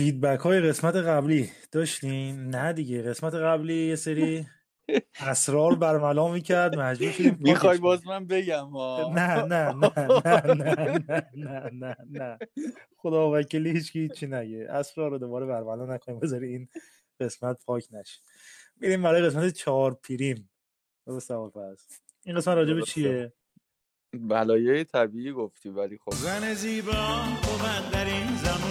فیدبک های قسمت قبلی داشتیم؟ نه دیگه قسمت قبلی یه سری اسرار برملا می‌کرد مجبور شدیم می‌خوای باز من بگم ها نه نه نه نه نه نه نه نه خدا وکیلی هیچ کی هیچی نگه. اسرار رو دوباره برملا نکنیم بذاری این قسمت پاک نشه. میریم برای قسمت چهار پیریم. درست پس این قسمت راجع به درسته. چیه؟ بلایای طبیعی گفتی ولی خب. زن زیبا بود در این زمونه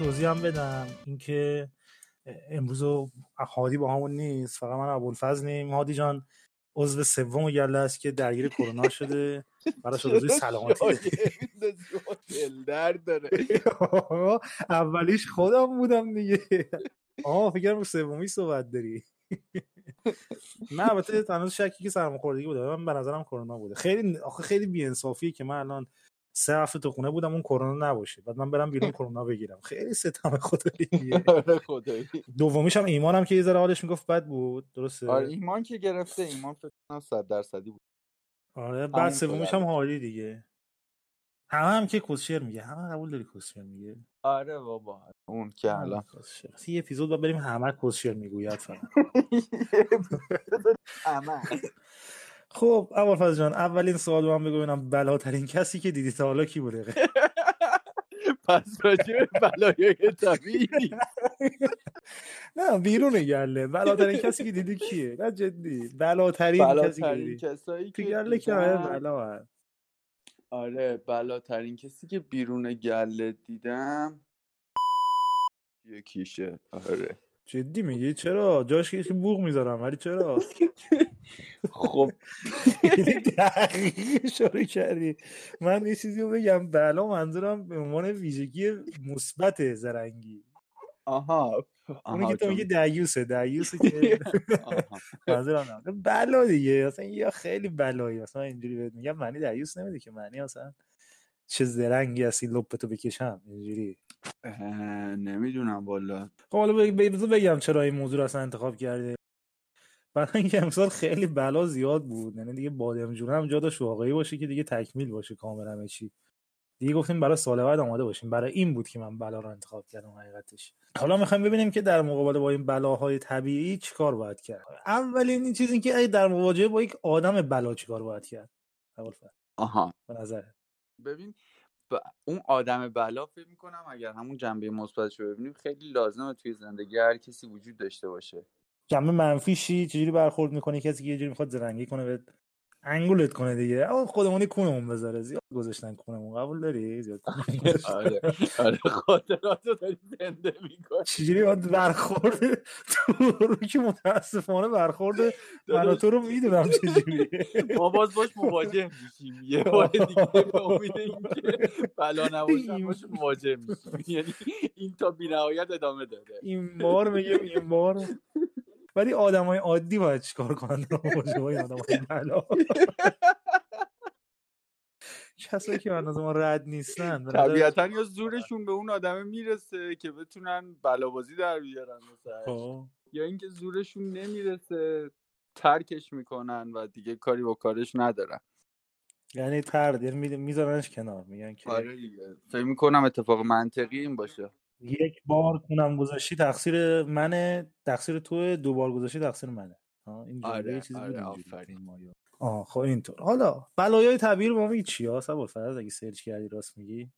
توضیح هم بدم. اینکه امروز رو هادی با همون نیست. فقط من و ابوالفضلیم هادی جان عضو سوم گله است که درگیر کرونا شده. براش آرزوی سلامتی. دل درد داره؟ اولیش خودم بودم دیگه. آه فکر کنم سومی صحبت داری. نه البته تنها شکی که سرماخوردگی بوده. من به نظرم کرونا بوده. خیلی آخه خیلی بی‌انصافیه که من الان سه هفته تو خونه بودم اون کرونا نباشه. بعد من برم بیرون کرونا بگیرم. خیلی ستم خداییه آره خدایی. دومیش هم ایمانم که یه ذره حالش می‌گفت بد بود. درسته؟ آره ایمان که گرفته. ایمان فکر کنم 100 درصدی بود. آره بعد سومیش هم حالی دیگه. همه هم که کوشر میگه. همه قبول داری کوشر میگه؟ آره بابا اون که الان. یه اپیزود باید بریم همه کوشر می‌گوید فقط. همه. خب اول جان اولین سوال رو من بگو ببینم بلاترین کسی که دیدی تا حالا کی بوده؟ پس راجع بلایای طبیعی نه بیرون گله. بلاترین کسی که دیدی کیه؟ نه جدی. بلاترین کسی که دیدی. کسایی تو که گله که دیدم بلا هست. آره بلاترین کسی که بیرون گله دیدم یکیشه. آره. جدی میگی؟ چرا؟ جاش که بوق می‌ذارم ولی چرا؟ خب. دقیق اشاره کردی. من یه چیزی رو بگم. بلا منظورم به عنوان ویژگی مثبت زرنگی. آها. اونی که تو میگی دیوسه دیوسه که. منظورم نه. بلا دیگه. مثلا یا خیلی بلایی. مثلا اینجوری بهت میگم. معنی دیوس نمیده که. معنی مثلا چه زرنگی هستی لپتو بکشم؟ اینجوری. نمی‌دونم والا. خب حالا بگم چرا این موضوع رو اصلا انتخاب کرده برای اینکه امسال خیلی بلا زیاد بود. یعنی دیگه بادم جون هم جا داشت واقعی باشه که دیگه تکمیل باشه کامل همه چی. دیگه گفتیم برای سال بعد آماده باشیم. برای این بود که من بلا رو انتخاب کردم حقیقتش. حالا می‌خوایم ببینیم که در مقابله با این بلاهای طبیعی چیکار باید کرد. اولین این چیزی که ای در مواجهه با یک آدم بلا چیکار باید کرد؟ ابوالفضل، آها. به نظرت. ببین ب- اون آدم بلا فکر می‌کنم اگر همون جنبه مثبتش رو ببینیم خیلی لازمه توی زندگی هر کسی وجود داشته باشه. جنبه منفیشی چجوری برخورد می‌کنه کسی که یه جوری می‌خواد زرنگی کنه به انگولت کنه دیگه. اما خودمونی کونمون بذاره. زیاد گذاشتن کونمون. قبول داری؟ زیاد. آره. آره خاطرات رو داری زنده می‌کنی. چجوری باید برخورد؟ تو که متاسفانه برخورد من تو رو می‌دونم چجوریه. ما باز باش مواجه میشیم. یه بار دیگه به امید اینکه بلا نباشه باش مواجه میشیم. یعنی این تا بی‌نهایت ادامه داره. این بار میگم این بار. ولی آدم های عادی باید چیکار کنن؟ کسایی که من از ما رد نیستن طبیعتا یا زورشون به اون آدمه می‌رسه که بتونن بلابازی در بیارن. خب. یا اینکه زورشون نمی‌رسه ترکش می‌کنن و دیگه کاری با کارش ندارن. یعنی ترد یعنی می- میذارنش کنار میگن که آره دیگه. فکر می‌کنم اتفاق منطقی این باشه. یک بار کنم گذاشتی تقصیر منه تقصیر تو دو بار گذاشتی تقصیر منه. این آره، یه چیزی آره، بود. آه خب اینطور. حالا بلایای طبیعی ما چی ها؟ فرض اگه سرچ کردی راست میگی.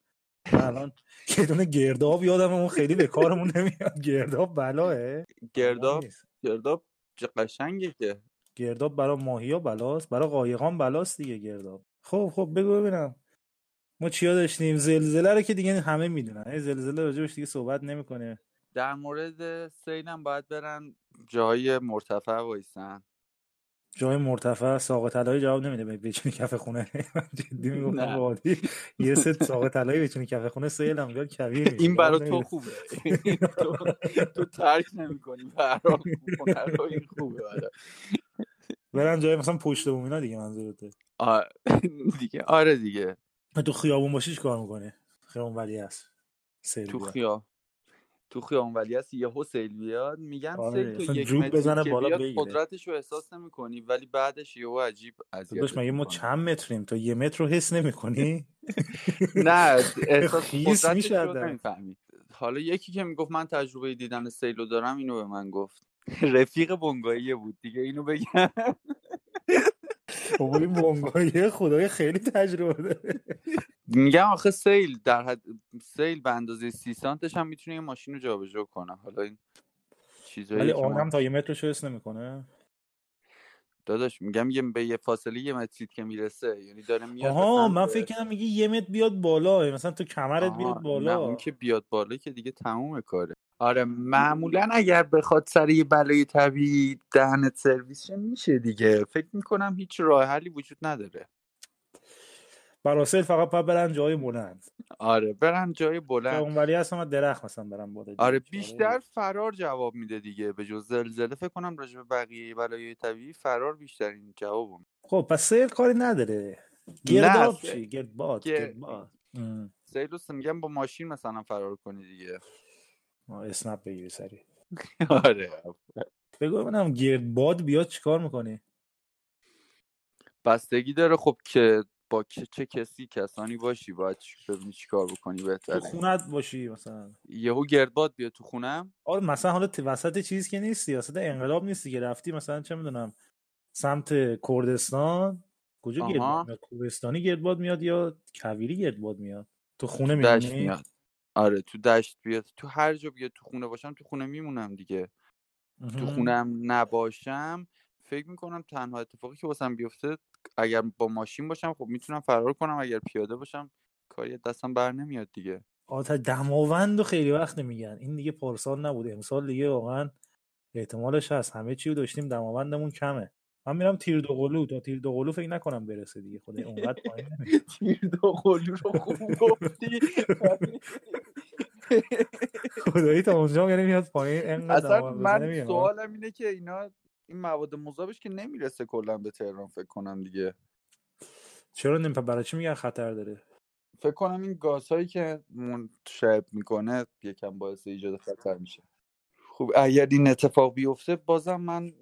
الان یه دونه گرداب یادم اون خیلی به کارمون نمیاد. گرداب بلاه؟ گرداب گرداب چه قشنگه که. گرداب برای ماهیا بلاست برای قایقان بلاست دیگه گرداب. خب خب بگو ببینم. ما چیا داشتیم؟ زلزله رو که دیگه همه می‌دونن. زلزله راجبش دیگه صحبت نمی‌کنه. در مورد سیلم باید برن جای مرتفع وایسن. جای مرتفع ساق طلایی جواب نمیده به بچینی کف خونه. جدی نه. می‌گفتم عادی. یه ست ساق طلایی بچینی کف خونه سیل هم بیاد میشه. این برا جواب تو. خوبه. تو, ترک نمی کنی برا خونه رو این خوبه برن جای مثلا پشت بوم اینا دیگه منظورته. آ- دیگه. آره دیگه. تو خیابون باشی کار می‌کنه خیابون ولی هست سیل تو بیاد. خیا تو خیابون ولی هست یهو سیل بیاد میگن آره، سیل تو یک متری بزنه بالا بگیره. قدرتش رو احساس نمی کنی ولی بعدش یهو عجیب اذیتت مگه ما. چند متریم تا یه متر رو حس نمی‌کنی نه احساس قدرتش میشه رو حداقل. نمی‌فهمید حالا یکی که می‌گفت من تجربه دیدن سیلو دارم اینو به من گفت رفیق بنگاییه بود دیگه اینو بگم بابا این بونگاییه خدای خیلی تجربه داره. میگم آخه سیل در حد سیل به اندازه سی سانتش هم می‌تونه یه ماشین رو جابجا کنه. حالا این چیزایی ولی آدم تا یه مترش حس نمی‌کنه. داداش میگم یه به یه فاصله یه متریت که می‌رسه یعنی داره میاد آها من. فکر کنم میگه یه متر بیاد بالا مثلا تو کمرت بیاد نه بالا. اون که بیاد بالا که دیگه تموم کاره. آره معمولا اگر بخواد سر یه بلای طبیعی دهنت سرویس شه میشه دیگه. فکر می‌کنم هیچ راه حلی وجود نداره. برا سیل فقط باید برن جای بلند. آره برن جای بلند. اون ولی هست من درخت مثلا برم بالا آره دیگه. بیشتر فرار جواب میده دیگه به جز زلزله فکر کنم راجع به بقیه بلایای طبیعی فرار بیشترین جواب میده خب پس سیل کاری نداره. گرداب سیل- چی؟ گردباد گر- گردباد. سیلوس میگم با ماشین مثلا فرار کنی دیگه. اسنپ بگیری سری آره. بگو ببینم گردباد بیاد چیکار می‌کنی؟ بستگی داره خب که با چه, چه کسی کسانی باشی؟ باید ببینی چی کار بکنی تو بهتره. خونت باشی مثلا. یهو گردباد بیاد تو خونم. آره مثلا حالا وسط چیز که نیستی وسط انقلاب نیستی که رفتی مثلا چه می‌دونم سمت کردستان. کجا. گردباد میاد؟ کوهستانی گردباد میاد یا کویری گردباد میاد؟ تو خونه تو میاد. آره تو دشت بیاد. تو هر جا بیاد تو خونه باشم تو خونه میمونم دیگه. تو خونم نباشم فکر می‌کنم تنها اتفاقی که واسم بیفته اگر با ماشین باشم خب می‌تونم فرار کنم اگر پیاده باشم کاری دستم بر نمیاد دیگه. آتا دماوند و خیلی وقت میگن. این دیگه پارسال نبود. امسال دیگه واقعا احتمالش هست. همه چی رو داشتیم دماوندمون کمه. من میرم تیر دو قلو. تا تیر دو قلو فکر نکنم برسه دیگه. خدا اونقدر پایین. تیر دو قلو رو خوب گفتی. خدایی تا اونجا میاد پایین. اصلا من سوالم اینه که اینا این مواد مذابش که نمی‌رسه کلا به تهران فکر کنم دیگه. چرا نمیپا برای چی میگن خطر داره؟ فکر کنم این گازهایی که منشعب می‌کنه یکم باعث ایجاد خطر میشه. خب اگر این اتفاق بیفته بازم من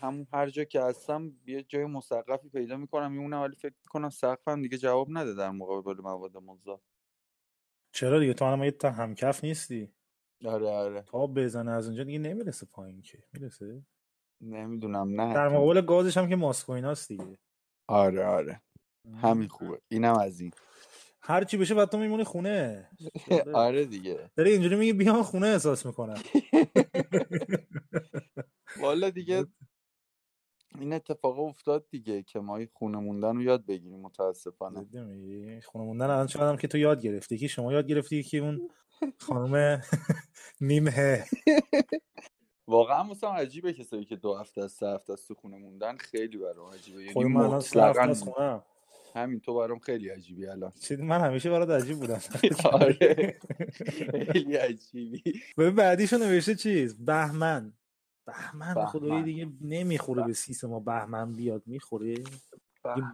همون هر جا که هستم یه جای مستقفی پیدا می‌کنم میمونم ولی فکر می‌کنم سقفم دیگه جواب نده در مقابل مواد مذاب چرا دیگه؟ تو الان یه تا همکف نیستی. آره آره. تا بزنه از اونجا دیگه نمی‌رسه پایین که. می‌رسه؟ نمی‌دونم نه. در مقابل گازش هم که ماسکویناست دیگه. آره آره. همین خوبه. اینم از این. هر چی بشه بعد تو میمونی خونه. آره دیگه. داری اینجوری میگی بیان خونه احساس می‌کنم. والا دیگه این اتفاق افتاد دیگه که ما خونه موندن رو یاد بگیریم متاسفانه. خونه موندن الان چقدرم که تو یاد گرفتی؟ که شما یاد گرفتی که اون خانم نیمه؟ واقعا مثلا عجیبه کسایی که دو هفته از سه هفته از تو خونه موندن خیلی برام عجیبه. یعنی من الان سه هفته از مطلقاً خونم همین تو برام خیلی عجیبی الان. من همیشه برات عجیب بودم. آره. خیلی عجیبی. ببین بعدیشو نوشته چیز؟ بهمن. بهمن بهمن. خدایی دیگه نمی‌خوره به سیس ما بهمن بیاد می‌خوره؟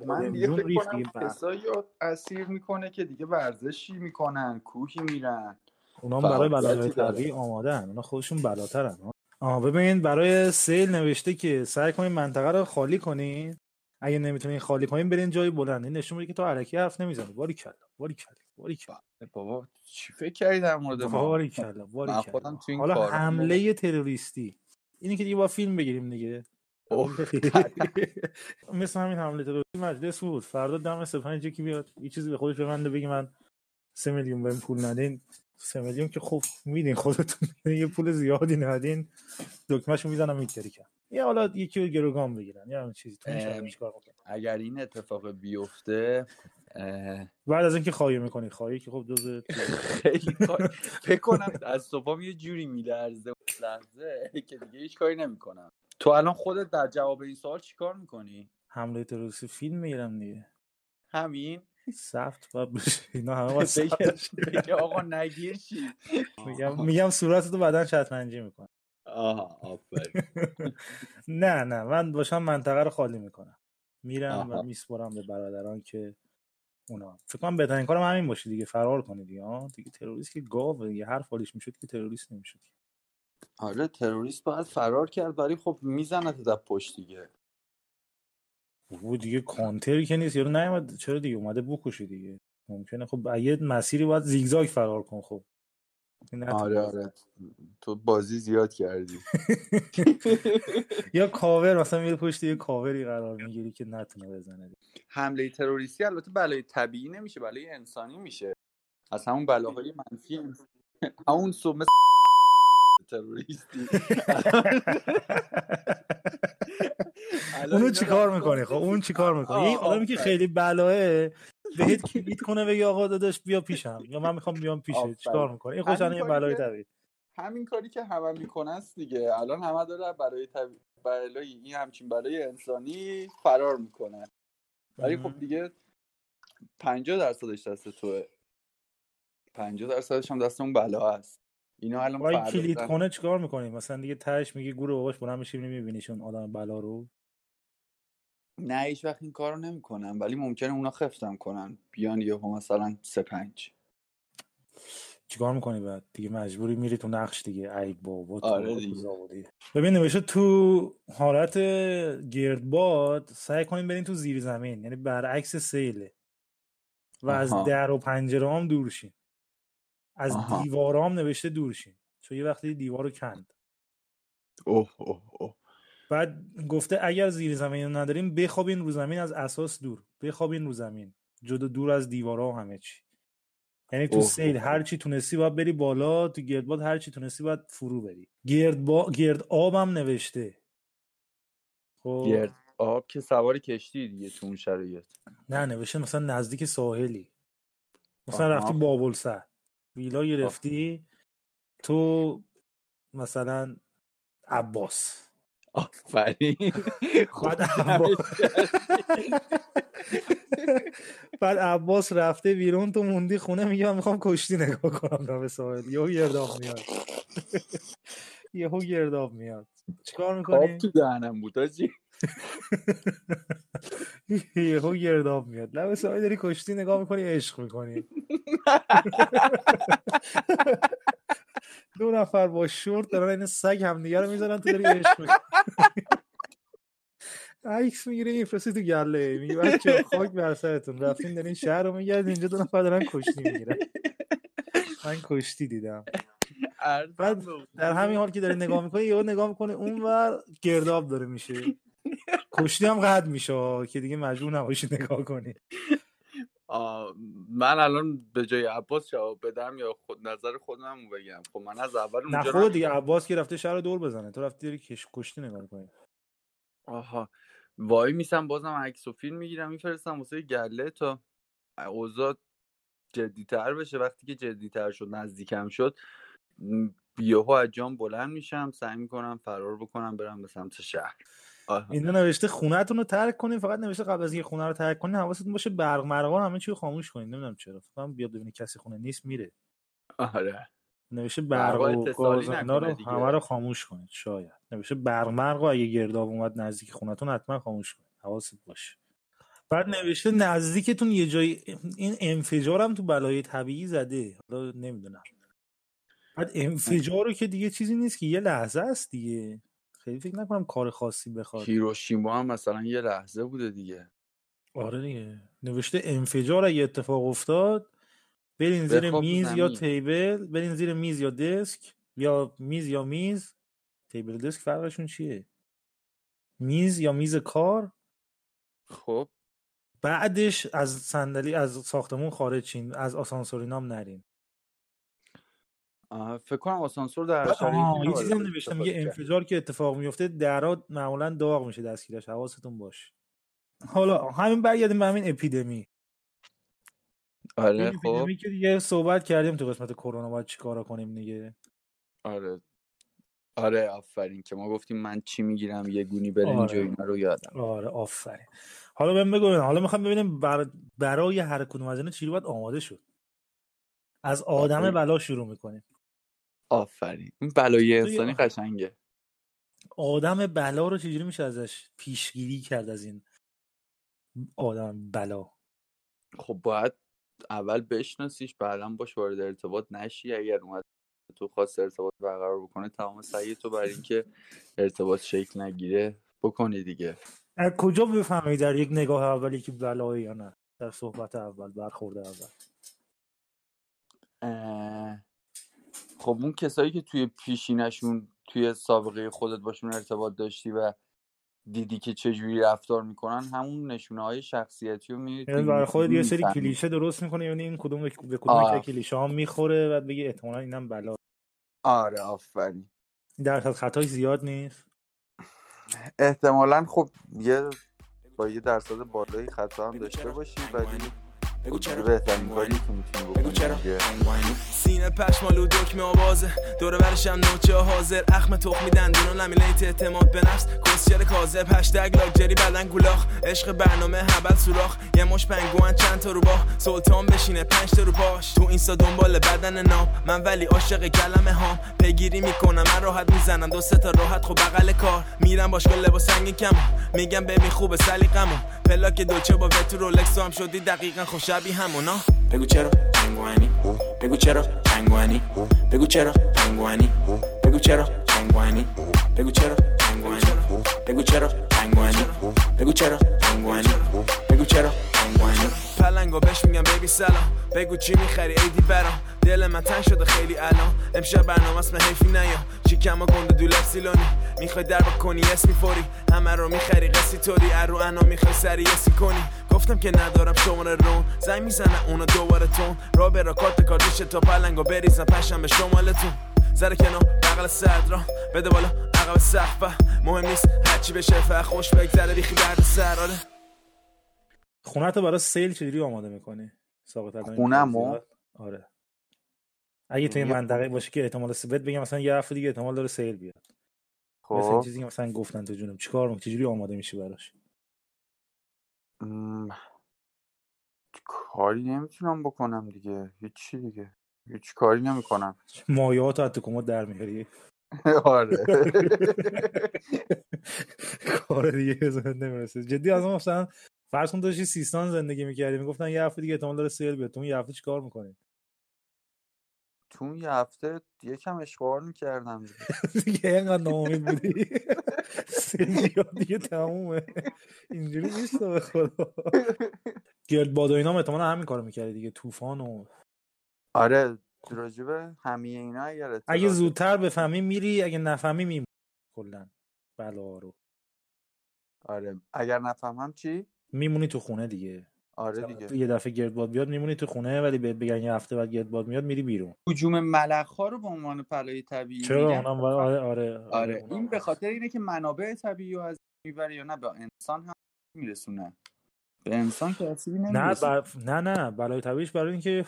من دیگه جون فکر کنم. کسایی رو اسیر می‌کنه که دیگه ورزشی می‌کنن کوهی میرن. اونا هم برای داره. طبیعی آمادن اونا خودشون بلاترن. آه ببین برای سیل نوشته که سعی کنین منطقه رو خالی کنین اگه نمی‌تونین خالی کنین برین جای بلند. نشون میده که تو علکی حرف نمی‌زنی. باری کلا باری کلا باری کلا. بابا چی فکر کردی در مورد ما؟ باری کلا باری کلا. حالا حمله تروریستی. اینی که دیگه با فیلم بگیریم دیگه. مثل همین حمله تروریستی مجلس بود. فردا دم سپنج یکی بیاد. یه چیزی به خودش ببنده بگه من سه میلیون بهم پول ندین. سه میلیون که خب میدین خودتون یه پول زیادی ندین. دکمهشو می‌زنم میتری کن یا حالا یکی رو گروگان بگیرن یا همین چیزی. تو؟ اگر این اتفاق بیفته بعد از اینکه خواهی می‌کنی خواهی که خب جز خیلی فکر کنم از صبحام یه جوری میلرزه لحظه که دیگه هیچ کاری نمی‌کنم. تو الان خودت در جواب این سوال چیکار می‌کنی؟ حمله تروریستی فیلم می‌گیرم دیگه. همین. سفت بشه. اینا همه ثبت بگه آقا نگیر میگم میگم صورتتو بعدا شطرنجی می‌کنم آها آفرین. نه نه. من باشم منطقه رو خالی می‌کنم. میرم و. میسپرم به برادران که اونا. فکر کنم بهترین کارم همین باشه دیگه. فرار کنی دیگه ها دیگه تروریست که گاوه. دیگه هر فالیش می‌شد که تروریست نمی‌شد. آره تروریست باید فرار کرد ولی خب میزنت در پشت دیگه. او دیگه کانتری که نیست. یارو نیومد. چرا دیگه؟ اومده بکشه دیگه. ممکنه. خب یه مسیری باید زیگزاگ فرار کن. خب. آره آره. تو بازی زیاد کردی. یا کاور. مثلا میره پشت یه کاوری قرار می‌گیری که نتونه بزنه. حمله تروریستی البته بلای طبیعی نمیشه بلای انسانی میشه. از همون بلاهای منفی همون مثل تروریستی. اونو چیکار رفتن- می‌کنی؟ خب اون چیکار می‌کنی؟ یه آدمی که. خیلی بلاه بهت کلیت کنه بگی آقا داداش بیا پیشم. یا من می‌خوام بیام پیشه. چیکار می‌کنی؟ این خوش همین یه بلای طبیعی. همین کاری که همه می‌کنن است دیگه. الان همه داره برای طبیعی بلای این همچین برای انسانی فرار می‌کنن ولی خب. دیگه 50 درصدش دست توه. 50 درصدش هم دست اون بلا هست اینا الان فردا کلید کنه چیکار می‌کنی؟ مثلا دیگه تهش میگی گور باباش بلند میشی نمیبینیشون آدم بلا رو؟ نه هیچ وقت این کارو نمی‌کنن ولی ممکنه اونا خفتم کنن. بیان یهو مثلا سه پنج. چیکار می‌کنی بعد؟ دیگه مجبوری میری تو نقش دیگه. ای بابا تو آره دیگه. ببین نوشته تو حالت گردباد سعی کنین برین تو زیر زمین یعنی برعکس سیله. و از آها. در و پنجره هم دور شین از آها. دیوارا هم نوشته دور شین چون یه وقتی دیوار رو کند. اوه اوه اوه. بعد گفته اگر زیر زمین رو نداریم بخوابین رو زمین از اساس دور. بخوابین رو زمین. جدا دور از دیوارا و همه چی. یعنی تو سیل. هر چی تونستی باید بری بالا تو گردباد هر چی تونستی باید فرو بری. گرد, با... گرد آبم نوشته. خب. گرد آب که سوار کشتی دیگه تو اون شرایط. نه نوشته مثلا نزدیک ساحلی. مثلا آها. رفتی بابلسر ویلا گرفتی؟ تو مثلا عباس. آفرین. بعد خب، عباس. بعد عباس رفته بیرون تو موندی خونه میگه من می‌خوام کشتی نگاه کنم. تا به ساحل یهو گرداب میاد. یهو گرداب میاد. چیکار می‌کنی؟ تو دهنم بود آجی. یهو گرداب میاد. لب ساحل داری کشتی نگاه می‌کنی عشق می‌کنی. دو نفر با شورت دارن این سگ همدیگه رو می‌زنن تو داری عشق می‌کنی. عکس می‌گیره میفرستی تو گله. میگه بچه خاک بر سرتون. رفتین دارین شهر رو میگرد اینجا دو نفر دارن کشتی می‌گیرن. من کشتی دیدم. بعد در همین حال که داری نگاه می‌کنی یهو نگاه می‌کنه اونور گرداب داره میشه. کشتی هم قد میشه که دیگه مجبور نباشی نگاه کنی. من الان به جای عباس جواب بدم یا خود نظر خودم رو بگم؟ خب من از اول نه اونجا خود دیگه. عباس که رفته شهر دور بزنه. تو رفتی داری کش... کشتی نگاه کنی. آها. وای میسم بازم عکس و فیلم می‌گیرم میفرستم واسه گله تا اوضاع جدیتر بشه. وقتی که جدیتر شد نزدیکم شد یهو از جام بلند میشم سعی می‌کنم فرار بکنم برم به سمت شهر. اینجا نوشته خونهتون رو ترک کنین فقط نوشته قبل از اینکه خونه رو ترک کنین حواستون باشه برق مرقا همه چی رو خاموش کنین نمی‌دونم چرا. فکر کنم بیاد ببینه کسی خونه نیست میره. آره. نوشته برق و گاز رو. همه رو خاموش کنید شاید. نوشته برق مرق و اگه گرداب اومد نزدیک خونتون حتما خاموش کنید حواست باشه. بعد نوشته نزدیکتون یه جای این انفجار هم تو بلای طبیعی زده. حالا نمی‌دونم. بعد انفجار رو که دیگه چیزی نیست که یه لحظه است دیگه. خیلی فکر نکنم کار خاصی بخواد. هیروشیما هم مثلا یه لحظه بوده دیگه. آره دیگه. نوشته انفجار اگه اتفاق افتاد برین زیر میز یا زمین. تیبل برین زیر میز یا دسک یا میز یا میز. تیبل دسک فرقشون چیه؟ میز یا میز کار؟ خب. بعدش از صندلی از ساختمون خارج شین از آسانسور اینا هم نرین. فکر کنم آسانسور در آه، یه چیزی هم نوشته میگه. انفجار که اتفاق میفته درات معمولا داغ میشه دستگیرش حواستون باشه حالا همین برگردیم به همین اپیدمی. آره خب اپیدمی که دیگه صحبت کردیم تو قسمت کرونا باید چیکارا کنیم دیگه؟ آره. آره آفرین که ما گفتیم من چی می‌گیرم یه گونی برنج آره. اینا رو یادم. آره آفرین. حالا بهم بگو حالا می‌خوام ببینیم بر... برای هر کدوم از اینا چی باید آماده شد. از آدم. بلا شروع می‌کنیم. آفرین. این بلای انسانی قشنگه. آدم بلا رو چجوری میشه ازش پیشگیری کرد از این آدم بلا؟ خب باید اول بشناسیش بعدا باش وارد ارتباط نشی. اگر اومد تو خواست ارتباط برقرار بکنه تمام سعی تو برای اینکه ارتباط شکل نگیره بکنی دیگه. از کجا بفهمی در یک نگاه اولی که بلایی یا نه؟ در صحبت اول برخورد اول. اه، خب اون کسایی که توی پیشینشون توی سابقه خودت باشون ارتباط داشتی و دیدی که چجوری رفتار می‌کنن همون نشونه های شخصیتی رو میری یعنی برای خودت یه سری کلیشه درست می‌کنه یعنی این کدوم به کدوم کلیشه ها می‌خوره بعد بگی احتمالا اینم بلا. آره آفرین. درصد خطاش زیاد نیست؟ احتمالا خب یه با یه درصد بالایی خطا هم داشته باشی ولی بگو چرا؟ بهترین کاری که می‌تونی بگو چرا. سینه پشمالو دکمه آوازه. دور برشم نوچه حاضر. اخم تخمی دندون و لمیلیت اعتماد به نفس. کسچر کاذب. هشتگ لاکچری بدن گولاخ. عشق برنامه هبل سوراخ. یه مش پنگوان چند تا رو باه سلطان بشینه پنج تا رو باش. تو اینستا دنبال بدن نام. من ولی عاشق کلمه هام. پیگیری می‌کنم. من راحت می‌زنم. دو سه تا راحت. خب بغل کار. میرم باشگاه لباس سنگین کم میگم ببین خوبه سلیقمو پلاک دوچه با وتو رولکس هم شدی دقیقا خب شبیه همونا بگو چرا پنگوانی بگو چرا پنگوانی بگو چرا پنگوانی بگو چرا پنگوانی بگو چرا پنگوانی بگو چرا پنگوانی بگو چرا پنگوانی بگو چرا پنگوانی پلنگو بهش میگم بیبی سلام بگو چی می‌خری ایدی برام دل من تنگ شده خیلی الان. امشب برنامه است من حیفی نیا. شیکم و گنده دولت سیلانی. می‌خوای در کنی اسم میفوری همه رو می‌خری قصی طوری. ارو انا می‌خوای سری اسی کنی. گفتم که ندارم شماره رون. زنگ می‌زنه اونا دوباره تون را به را کارت کاردیش تا پلنگو بریزم. پشم به شمالتون. زره کنار بغل صدرا بده بالا عقب سقفه مهم نیست هرچی بشه فقط خوش بگذره بیخی درد سر. آره. خونت رو برای سیل چجوری آماده می‌کنی؟ این خونمو؟ آره. اگه توی منطقه باشه که احتمال سبت بگم مثلا یه هفته دیگه احتمال داره سیل بیاد. خب. چیزی که مثلا گفتن تو جونم. چیکار می‌کنی؟ چجوری آماده میشی براش؟ م، کاری نمی‌تونم بکنم دیگه. هیچی دیگه. هیچ کاری نمی‌کنم. مایات از تو کمد در میاری آره. کار دیگه ذهنت نمی‌رسه. جدی از مثلا فرض کن داشتی سیستان زندگی می‌کردی. می‌گفتن یه هفته دیگه احتمال داره سیل بیاد. تو یه هفته چیکار می‌کنی؟ تو اون یه هفته یکم اشغال می‌کردم دیگه. اینقدر ناامید بودی؟ بیاد دیگه تمومه. اینجوری نیست به خدا. گرد باد و اینا احتمالا همین کارو می‌کردی دیگه طوفان و آره راجبه همه اینا اگر اگه زودتر بفهمی میری اگه نفهمی میمونی. کلا. بلا رو. آره. اگر نفهمم چی؟ میمونی تو خونه دیگه. آره دیگه. یه دفعه گردباد بیاد میمونی تو خونه ولی بهت بگن یه هفته بعد گردباد میاد میری بیرون. هجوم ملخ ها رو به عنوان پلای طبیعی چرا میگن؟ اونم با- آره آره آره اونم این به. خاطر اینه که منابع طبیعی رو از می‌بره یا نه به انسان هم میرسونه. به انسان که اصیلی نه بر... نه نه بلای طبیعیش برای اینکه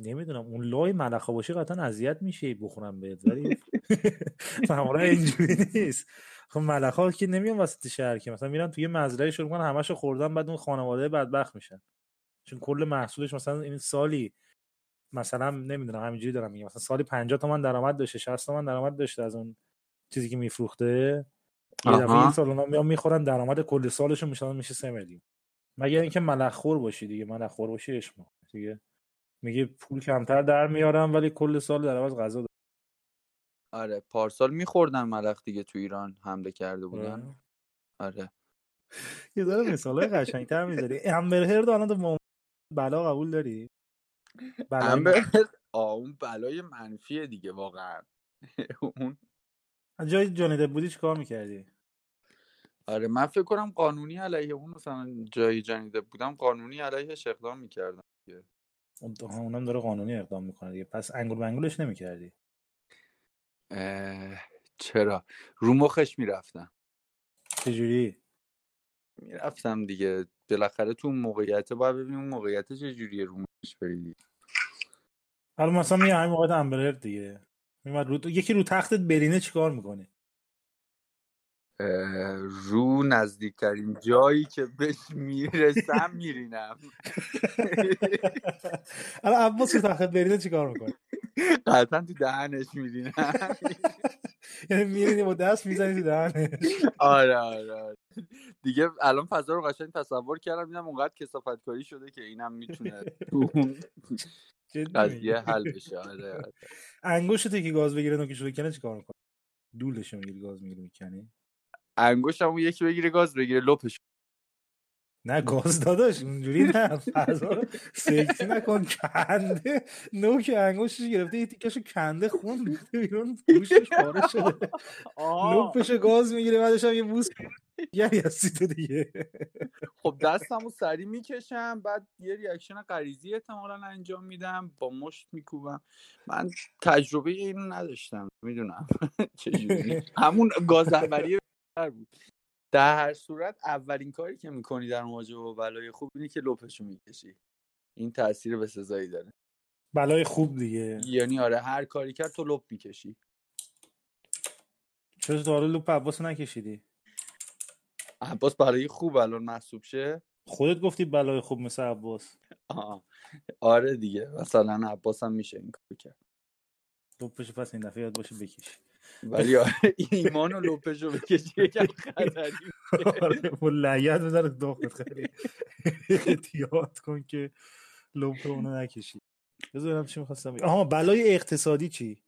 نمی‌دونم اون لای ملخا باشه قطعا اذیت میشه بخورم بهت ولی معمولا اینجوری نیست. خب ملخا که نمیان وسط شهر که مثلا میرن توی مزرعه شروع کنن همشو خوردن بعد اون خانواده بدبخت میشن چون کل محصولش مثلا این سالی مثلا نمی‌دونم همینجوری دارم میگم مثلا سالی 50 تومن درآمد داشته 60 تومن درآمد داشته از اون چیزی که میفروخته یه دفعه. این سال اونا میان می‌خورن درآمد کل سالشون میشن میشه 3 میلیون مگر اینکه ملخور باشی دیگه ملخور باشی اشما دیگه میگه پول کمتر در میارم ولی کل سال در عوض غذا. آره پارسال میخوردن ملخ دیگه تو ایران حمله کرده بودن. آره. یه ذره مثالای قشنگتر می‌ذاری امبر هرد الان تو بلا قبول داری؟ امبر اون بلای منفیه دیگه واقعا. اون جای جانی دپ بودی چیکار می‌کردی؟ آره من فکر کنم قانونی علیه اون مثلا جایی جنیده بودم قانونی علیهش اقدام می‌کردم اونم داره قانونی اقدام می‌کنه دیگه. پس انگول منگولش نمی‌کردی؟ چرا؟ رو مخش می‌رفتم. چجوری؟ می‌رفتم دیگه. بالاخره تو اون موقعیت باید ببینیم اون موقعیت چجوریه رو مخش بری حالا مثلا می همین موقع امبر هرد دیگه رو... یکی رو تختت برینه چیکار می‌کنه رو نزدیکترین جایی که بهش می‌رسم میرینم. الان عباس رو تختت برینه چیکار می‌کنه؟ قطعا تو دهنش میرینم یعنی میرینی با دست می‌زنی تو دهنش آره آره آره. دیگه الان فضا رو قشنگ تصور کردم دیدم اونقدر کسافت کاری شده که اینم می‌تونه؟ قضیه حل بشه آره آره. انگشت که گاز بگیره نوکش بکنه چیکار می‌کنه دولش می‌گیری گاز می‌گیری می‌کنی انگشتم اون یکی بگیره گاز بگیره لپش نه گاز داداش اونجوری نه فضا سکسی نکن کنده. نوک انگشتش گرفته یه تیکش کنده خون ریخته بیرون گوشش پاره شده. لپش گاز می‌گیره بعدش هم یه بوس یعنی هستی تو دیگه. خب دستم رو سری می‌کشم بعد یه ریاکشن غریزی احتمالا انجام میدم با مشت میکوبم. من تجربه اینو نداشتم می‌دونم. چجوری؟ همون گاز بود. در هر صورت اولین کاری که می‌کنی در مواجهه با بلای خوب اینه که لپشو می‌کشی. این تاثیر به سزایی داره. بلای خوب دیگه. یعنی آره هر کاری کرد تو لپ می‌کشی. چرا حالا لوپ عباس نکشیدی؟ عباس برای خوب الان محسوب شه. خودت گفتی بلای خوب مثل عباس. آه. آره دیگه. مثلا عباس هم میشه این کار کرد. لپش پس این دفعه یاد باشه بکشی. ولی آره ایمان و لپش رو بکشی یکم خطری آره داخل خیلی احتیاط کن که لپ اونو نکشی بذارم چی می‌خواستم. آها بلای اقتصادی چی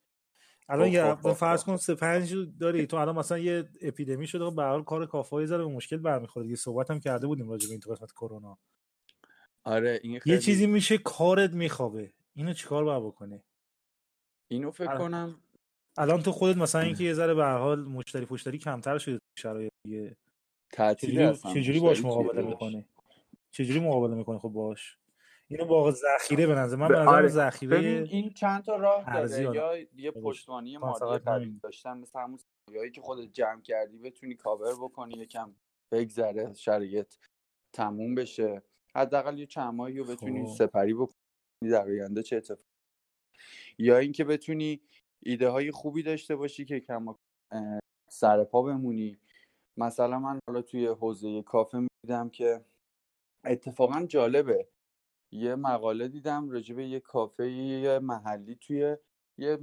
الان خب، یه خب، خب، فرض. کن سه پنج رو داری تو الان مثلا یه اپیدمی شده و به هر حال کار کافایی زره به مشکل برمیخوره دیگه صحبت هم کرده بودیم راجع به این تو قسمت کرونا آره این خیلی یه چیزی میشه کارت میخوابه اینو چیکار باید بکنی اینو فکر آره. کنم الان تو خودت مثلا اینکه یه ذره به هر حال مشتری پشتری کمتر شده تو شرایط دیگه تعطیل چجوری باش مقابله چیه؟ می‌کنی چجوری مقابله می‌کنی خب باش اینو با ذخیره به نظر من به نظر آره. ببین ذخیره این چند تا راه داره. یا یه خودش. پشتوانی مالی قوی. داشتن مثل همون که خودت جمع کردی بتونی کاور بکنی یکم بگذره شرایط تموم بشه حداقل یه چند ماهی رو بتونی خب. سپری بکنی در آینده چه اتفاقی یا اینکه بتونی ایده های خوبی داشته باشی که کم اه، سر پا بمونی. مثلا من حالا توی حوزه کافه میدم که اتفاقا جالبه. یه مقاله دیدم راجع به یه کافه یه محلی توی یه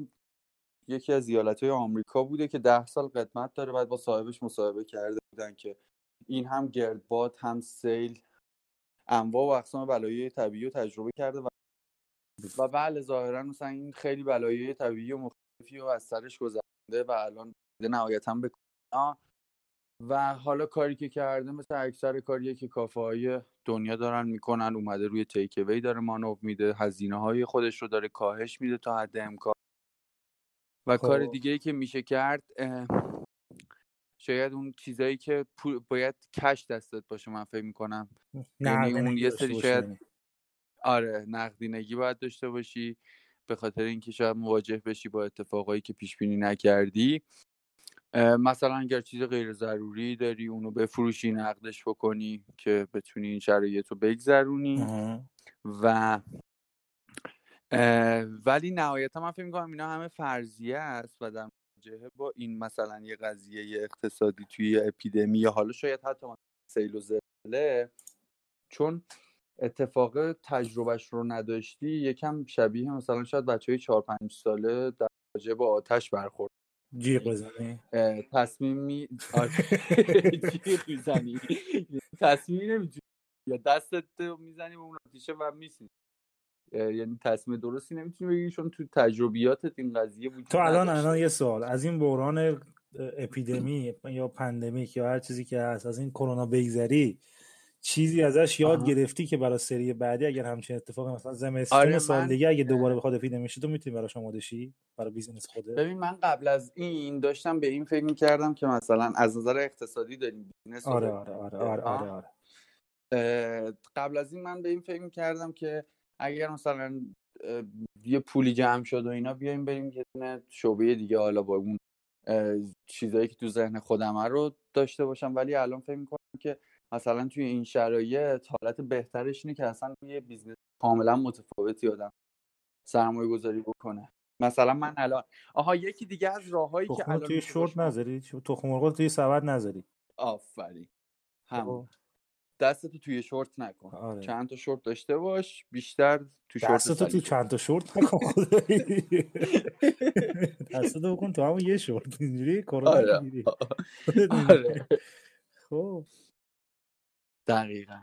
یکی از ایالتهای آمریکا بوده که ده سال قدمت داره. بعد با صاحبش مصاحبه کرده بودن که این هم گردباد هم سیل انواع و اقسام بلایای طبیعی رو تجربه کرده و و بله ظاهرا مثلا این خیلی بلایای طبیعی و مختلفی رو از سرش گذرونده و الان نهایتا به کرونا و حالا کاری که کرده مثل اکثر کاریه که کافه های دنیا دارن می‌کنن اومده روی تیک اوی داره مانور میده هزینه های خودش رو داره کاهش میده تا حد امکان و کار خب. دیگه ای که میشه کرد شاید اون چیزایی که باید کش دستت باشه من فکر می‌کنم یعنی اون یه سری شاید یعنی. آره نقدینگی باید داشته باشی به خاطر اینکه شاید مواجه بشی با اتفاقایی که پیش بینی نکردی مثلا اگر چیز غیر ضروری داری اونو بفروشی نقدش بکنی که بتونی این شرایط رو بگذرونی. و ولی نهایتا من فکر می‌کنم اینا همه فرضیه است و در مواجهه با این مثلا یه قضیه اقتصادی توی اپیدمی یا حالا شاید حتی سیل و زلزله چون اتفاق تجربهش رو نداشتی یکم شبیه مثلا شاید بچه های چهار پنج ساله در مواجهه با آتش برخورد. جیغ بزنی؟ تصمیم می آره، جیغ می‌زنی. تصمیم نمی‌تونی. یا دستت می‌زنی به اون آتیشه و میسوزی اه، یعنی تصمیم درستی نمی‌تونی بگیری چون تو تجربیاتت این قضیه وجود تو الان. الان یه سوال. از این بحران اپیدمی یا pandemic یا هر چیزی که هست از این کرونا بگذری چیزی ازش یاد آها. گرفتی که برای سری بعدی اگر همچین اتفاقی مثلا زمستون آره، سال من- دیگه اگه دوباره بخواد اپیدمی شه تو می‌تونی براش آماده شی برای business خودت ببین من قبل از این داشتم به این فکر می‌کردم که مثلا از نظر اقتصادی داریم business رو آره. آره آره آره آه. آره, آره. اه، قبل از این من به این فکر می‌کردم که اگر مثلا یه پولی جمع شد و اینا بیایم بریم یه دونه شعبه دیگه حالا با اون چیزایی که تو ذهن خودمه رو داشته باشم ولی الان فکر می‌کنم که مثلا توی این شرایط حالت بهترش اینه که اصلا یه business کاملا متفاوتی آدم سرمایه گذاری بکنه. مثلا من الان آها یکی دیگه از راههایی که الان توی شورت نذاری؟ تخم مرغ توی سبد نذاری. آفرین. همون خب. دستتو توی شورت نکن. آره. چند تا شورت داشته باش بیشتر تو شورت دستتو تو سلیقه. چند تا شورت نکن دستتو بکن تو همون یه شورت. اینجوری کرونا آره. آره. خب. دقیقا.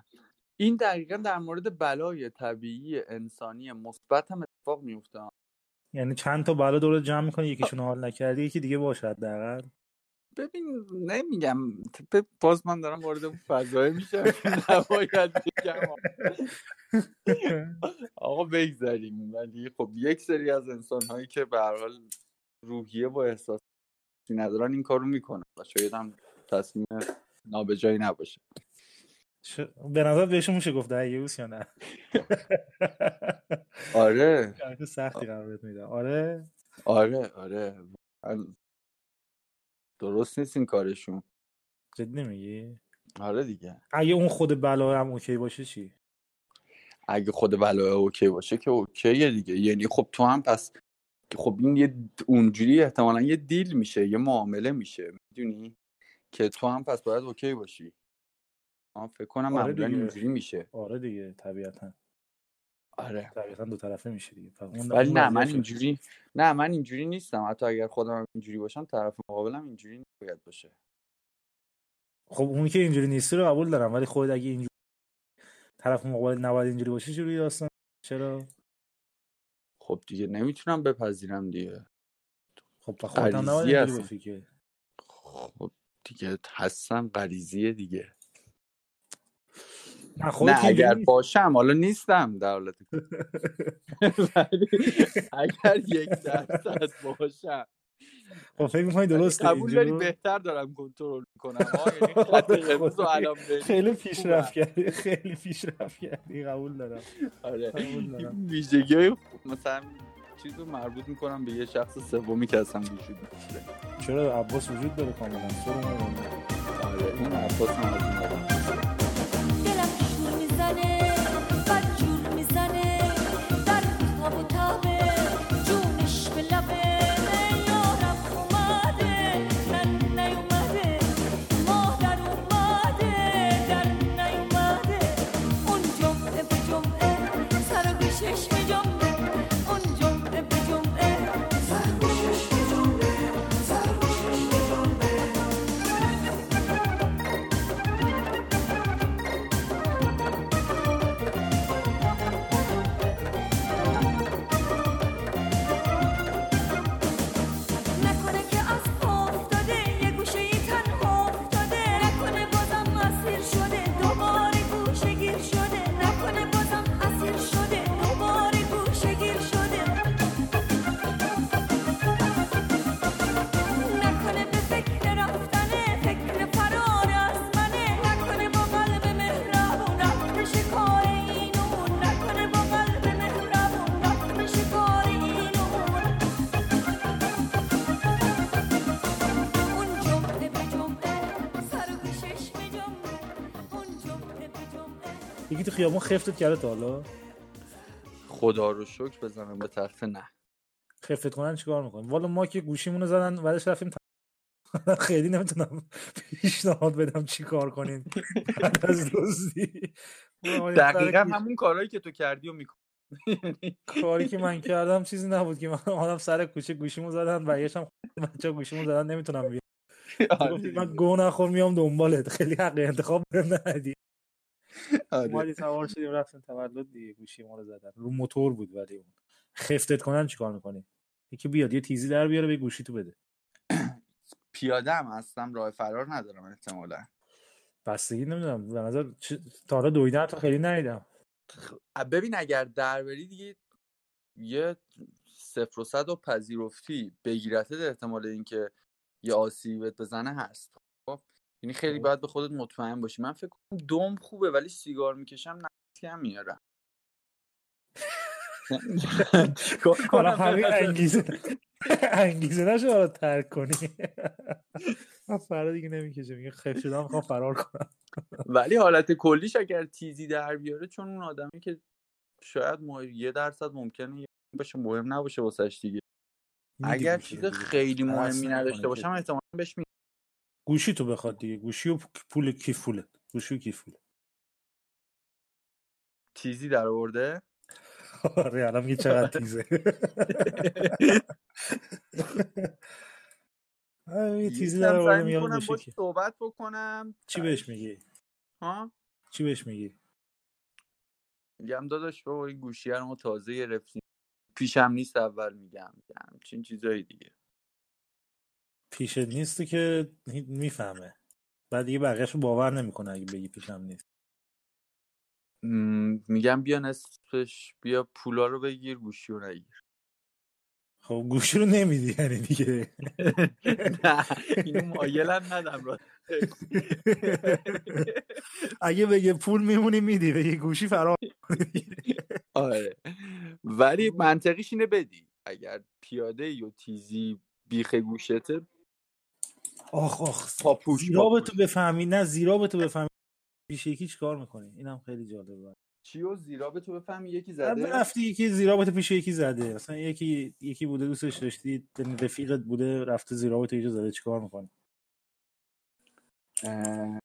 این دقیقا در مورد بلای طبیعی انسانی مثبت هم اتفاق میفته یعنی چند تا بالا دور جمع می‌کنی یکیشون حال نکردی یکی دیگه باشه حداقل؟ ببین نمیگم. باز من دارم وارد اون فضای میشم نباید بگم. آقا بگذاریم ولی خب یک سری از انسان هایی که به حال روحیه با احساسی ندارن این کارو می‌کنن و شاید هم تصمیم نابجایی نباشه. ش- به نظر بهشون میشه گفت یا نه؟ آره. شرط سختی قرار میدم. آره؟ آره آره. درست نیست این کارشون. جدی نمیگی آره دیگه. اگه اون خود بلا هم okay باشه چی؟ اگه خود بلای okay باشه که okay ه دیگه. یعنی خب تو هم پس خب این یه اونجوری احتمالا یه deal میشه یه معامله میشه. می‌دونی؟ که تو هم پس باید okay باشی. فکر کنم آره معمولا دیگه. اینجوری میشه. آره دیگه طبیعتا. آره. طبیعتا دو طرفه میشه دیگه. ولی نه من اینجوری نه من اینجوری نیستم. حتی اگر خودم اینجوری باشم طرف مقابلم اینجوری نباید باشه. خب اون که اینجوری نیستی رو قبول دارم ولی خود اگه اینجوری طرف مقابل نباید اینجوری باشه چجوری داستان؟ چرا؟ خب دیگه نمی‌تونم بپذیرم دیگه. خب هم نباید اینجوری که. خب دیگه هستم غریزیه دیگه. نه اگر. باشم حالا نیستم در حالت اگر یک درصد باشم. خب فکر می‌کنی درسته قبول داری بهتر دارم کنترل می‌کنم. یعنی الان بری. خیلی. پیشرفت کردی خیلی پیشرفت کردی. قبول دارم. آره. ویژگی مثلا چیز رو مربوط می‌کنم به یه شخص سومی که اصلا وجود نداره چرا؟ عباس وجود داره کاملا. سرمون آره این عباس هم از خیابون خفتت کرده تا حالا؟ خدا رو شکر بزنم به تخت نه. خفت کنن چیکار می‌کنیم والا ما که گوشیمون رو زدن بعدش رفتیم خیلی نمی‌تونم پیشنهاد بدم چی کار کنیم. بعد از دزدی دقیقا همون کارهایی که تو کردی و می‌کنی. کاری که من کردم چیزی نبود که من آدم سر کوچه گوشیمو زدن برگشتم بچه گوشیمو زدن نمی‌تونم بیام. آره. من. گو نخور میام دنبالت. خیلی حق انتخاب بهم ندی. آره. سوار شدیم رفتیم تولد دیگه گوشی ما رو زدن. رو موتور بود ولی اون. خفتت کنن چیکار می‌کنی؟ یکی بیاد یه تیزی در بیاره به گوشی تو بده. پیاده هم هستم راه فرار ندارم احتمالا. بستگی نمی‌دونم. به نظر چه- تا حالا دویدن تا خیلی ندیدم. ببین اگر در بری دیگه یه صفر و صد و پذیرفتی بگیرته احتمال اینکه یه آسیبی بهت بزنه هست. خب؟ یعنی خیلی خب. باید به خودت مطمئن باشی من فکر کنم دوم خوبه ولی سیگار می‌کشم نفسی هم میارم حالا همین انگیزه انگیزه نشه حالا ترک کنی من فردا دیگه نمی‌کشه میگه خف شدم می‌خوام فرار کنم ولی حالت کلیش اگر تیزی در بیاره چون اون آدمی که شاید. یه درصد ممکنه باشه مهم نباشه واسش دیگه اگر چیز. خیلی مهمی نداشته. باشم احتمالا بهش. گوشی تو بخواد دیگه. گوشی و پول کیف پوله گوشی و کیف پوله تیزی در آورده؟ آره الان میگه چقدر تیزه. آره، یه تیزی در آورده کیف صحبت بکنم. چی بهش میگی؟ ها؟ چی بهش میگی؟ میگم داداش بابا این گوشی رو ما تازه گرفتیم. پیشم نیست اول میگم. میگم همچین چیزایی دیگه. پیشت نیست که می‌فهمه. بعد دیگه بقیه‌شو باور نمی‌کنه اگه بگی پیشم نیست. م، میگم بیا نصفش بیا پولا رو بگیر گوشی رو نگیر. خب گوشی رو نمیدی یعنی دیگه. نه اینو مایلم ندم را اگه بگه پول میمونی میدی. بگه گوشی فرار آره. ولی منطقیش اینه بدی. اگر پیاده یا تیزی بیخ گوشته آخ آخ. پاپوش، زیرا به پاپوش. تو بفهمی نه زیرا به تو بفهمی. پیش یکی چیکار می‌کنی؟ اینم خیلی جالبه. چی و زیرا به تو بفهمی؟ یکی زده؟ رفتی یکی زیرا به تو پیش یکی زده. مثلا یکی یکی بوده دوستش داشتی رفیقت بوده رفته زیرا به تو یه جا زده. چیکار می‌کنی؟ اه،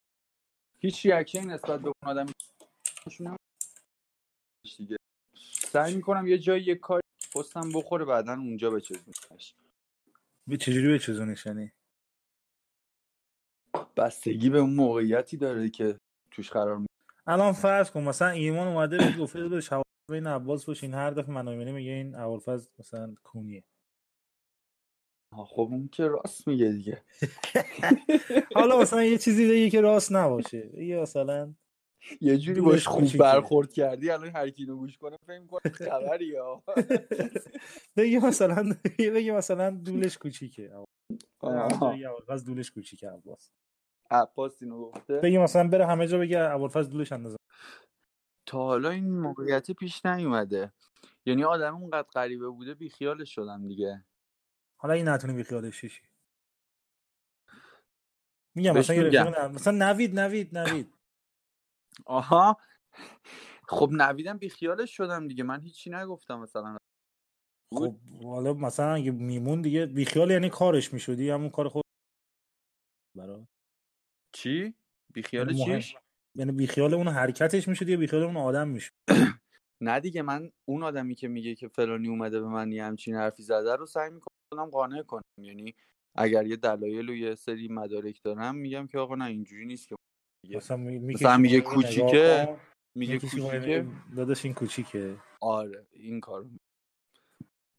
هیچ ریاکشنی نسبت به اون آدم دیگه. سعی می‌کنم یه جایی یه کار پستم بخوره بعدا اونجا بچزونش به چجوری بچزونیش یعنی؟ بستگی به اون موقعیتی داره که توش قرار می الان فرض کن مثلا ایمان اومده بهت گفته داداش حواس بین عباس باشین هر دفعه منو میگه این ابوالفضل مثلا کونیه خب اون که راست میگه دیگه. حالا مثلا یه چیزی بگی که راست نباشه. یه مثلا یه جوری باش خوب. برخورد کردی الان هر کی گوش کنه فکر کنه خبری ها بگی مثلا بگی مثلا دولش کوچیکه. ابوالفضل دولش کوچیکه عباس. عباس اینو گفته. بگی مثلا بره همه جا بگه ابوالفضل دولش اندازه. تا حالا این موقعیت پیش نیومده. یعنی آدم اونقدر غریبه بوده بیخیالش شدم دیگه. حالا این نتونی بی خیالش شی میگم مثلا یه مثلا نوید نوید نوید. آها. خب نویدم بیخیالش شدم دیگه. من هیچی نگفتم مثلا. خب حالا مثلا اگه میمون دیگه بی خیال یعنی کارش می‌شدی همون کار خود برا. چی؟ بیخیال یعنی چیش؟ یعنی بی خیال اون حرکتش می‌شدی یا بی خیال اون آدم می‌شد؟ نه دیگه من اون آدمی که میگه که فلانی اومده به من یه همچین حرفی زده رو سعی می‌کنم قانع کنم. یعنی اگر یه دلایل و یه سری مدارک دارم میگم که آقا نه اینجوری نیست که. مثلا میگه نگاه کوچیکه، میگه کوچیکه. داداش این کوچیکه. آره این کارو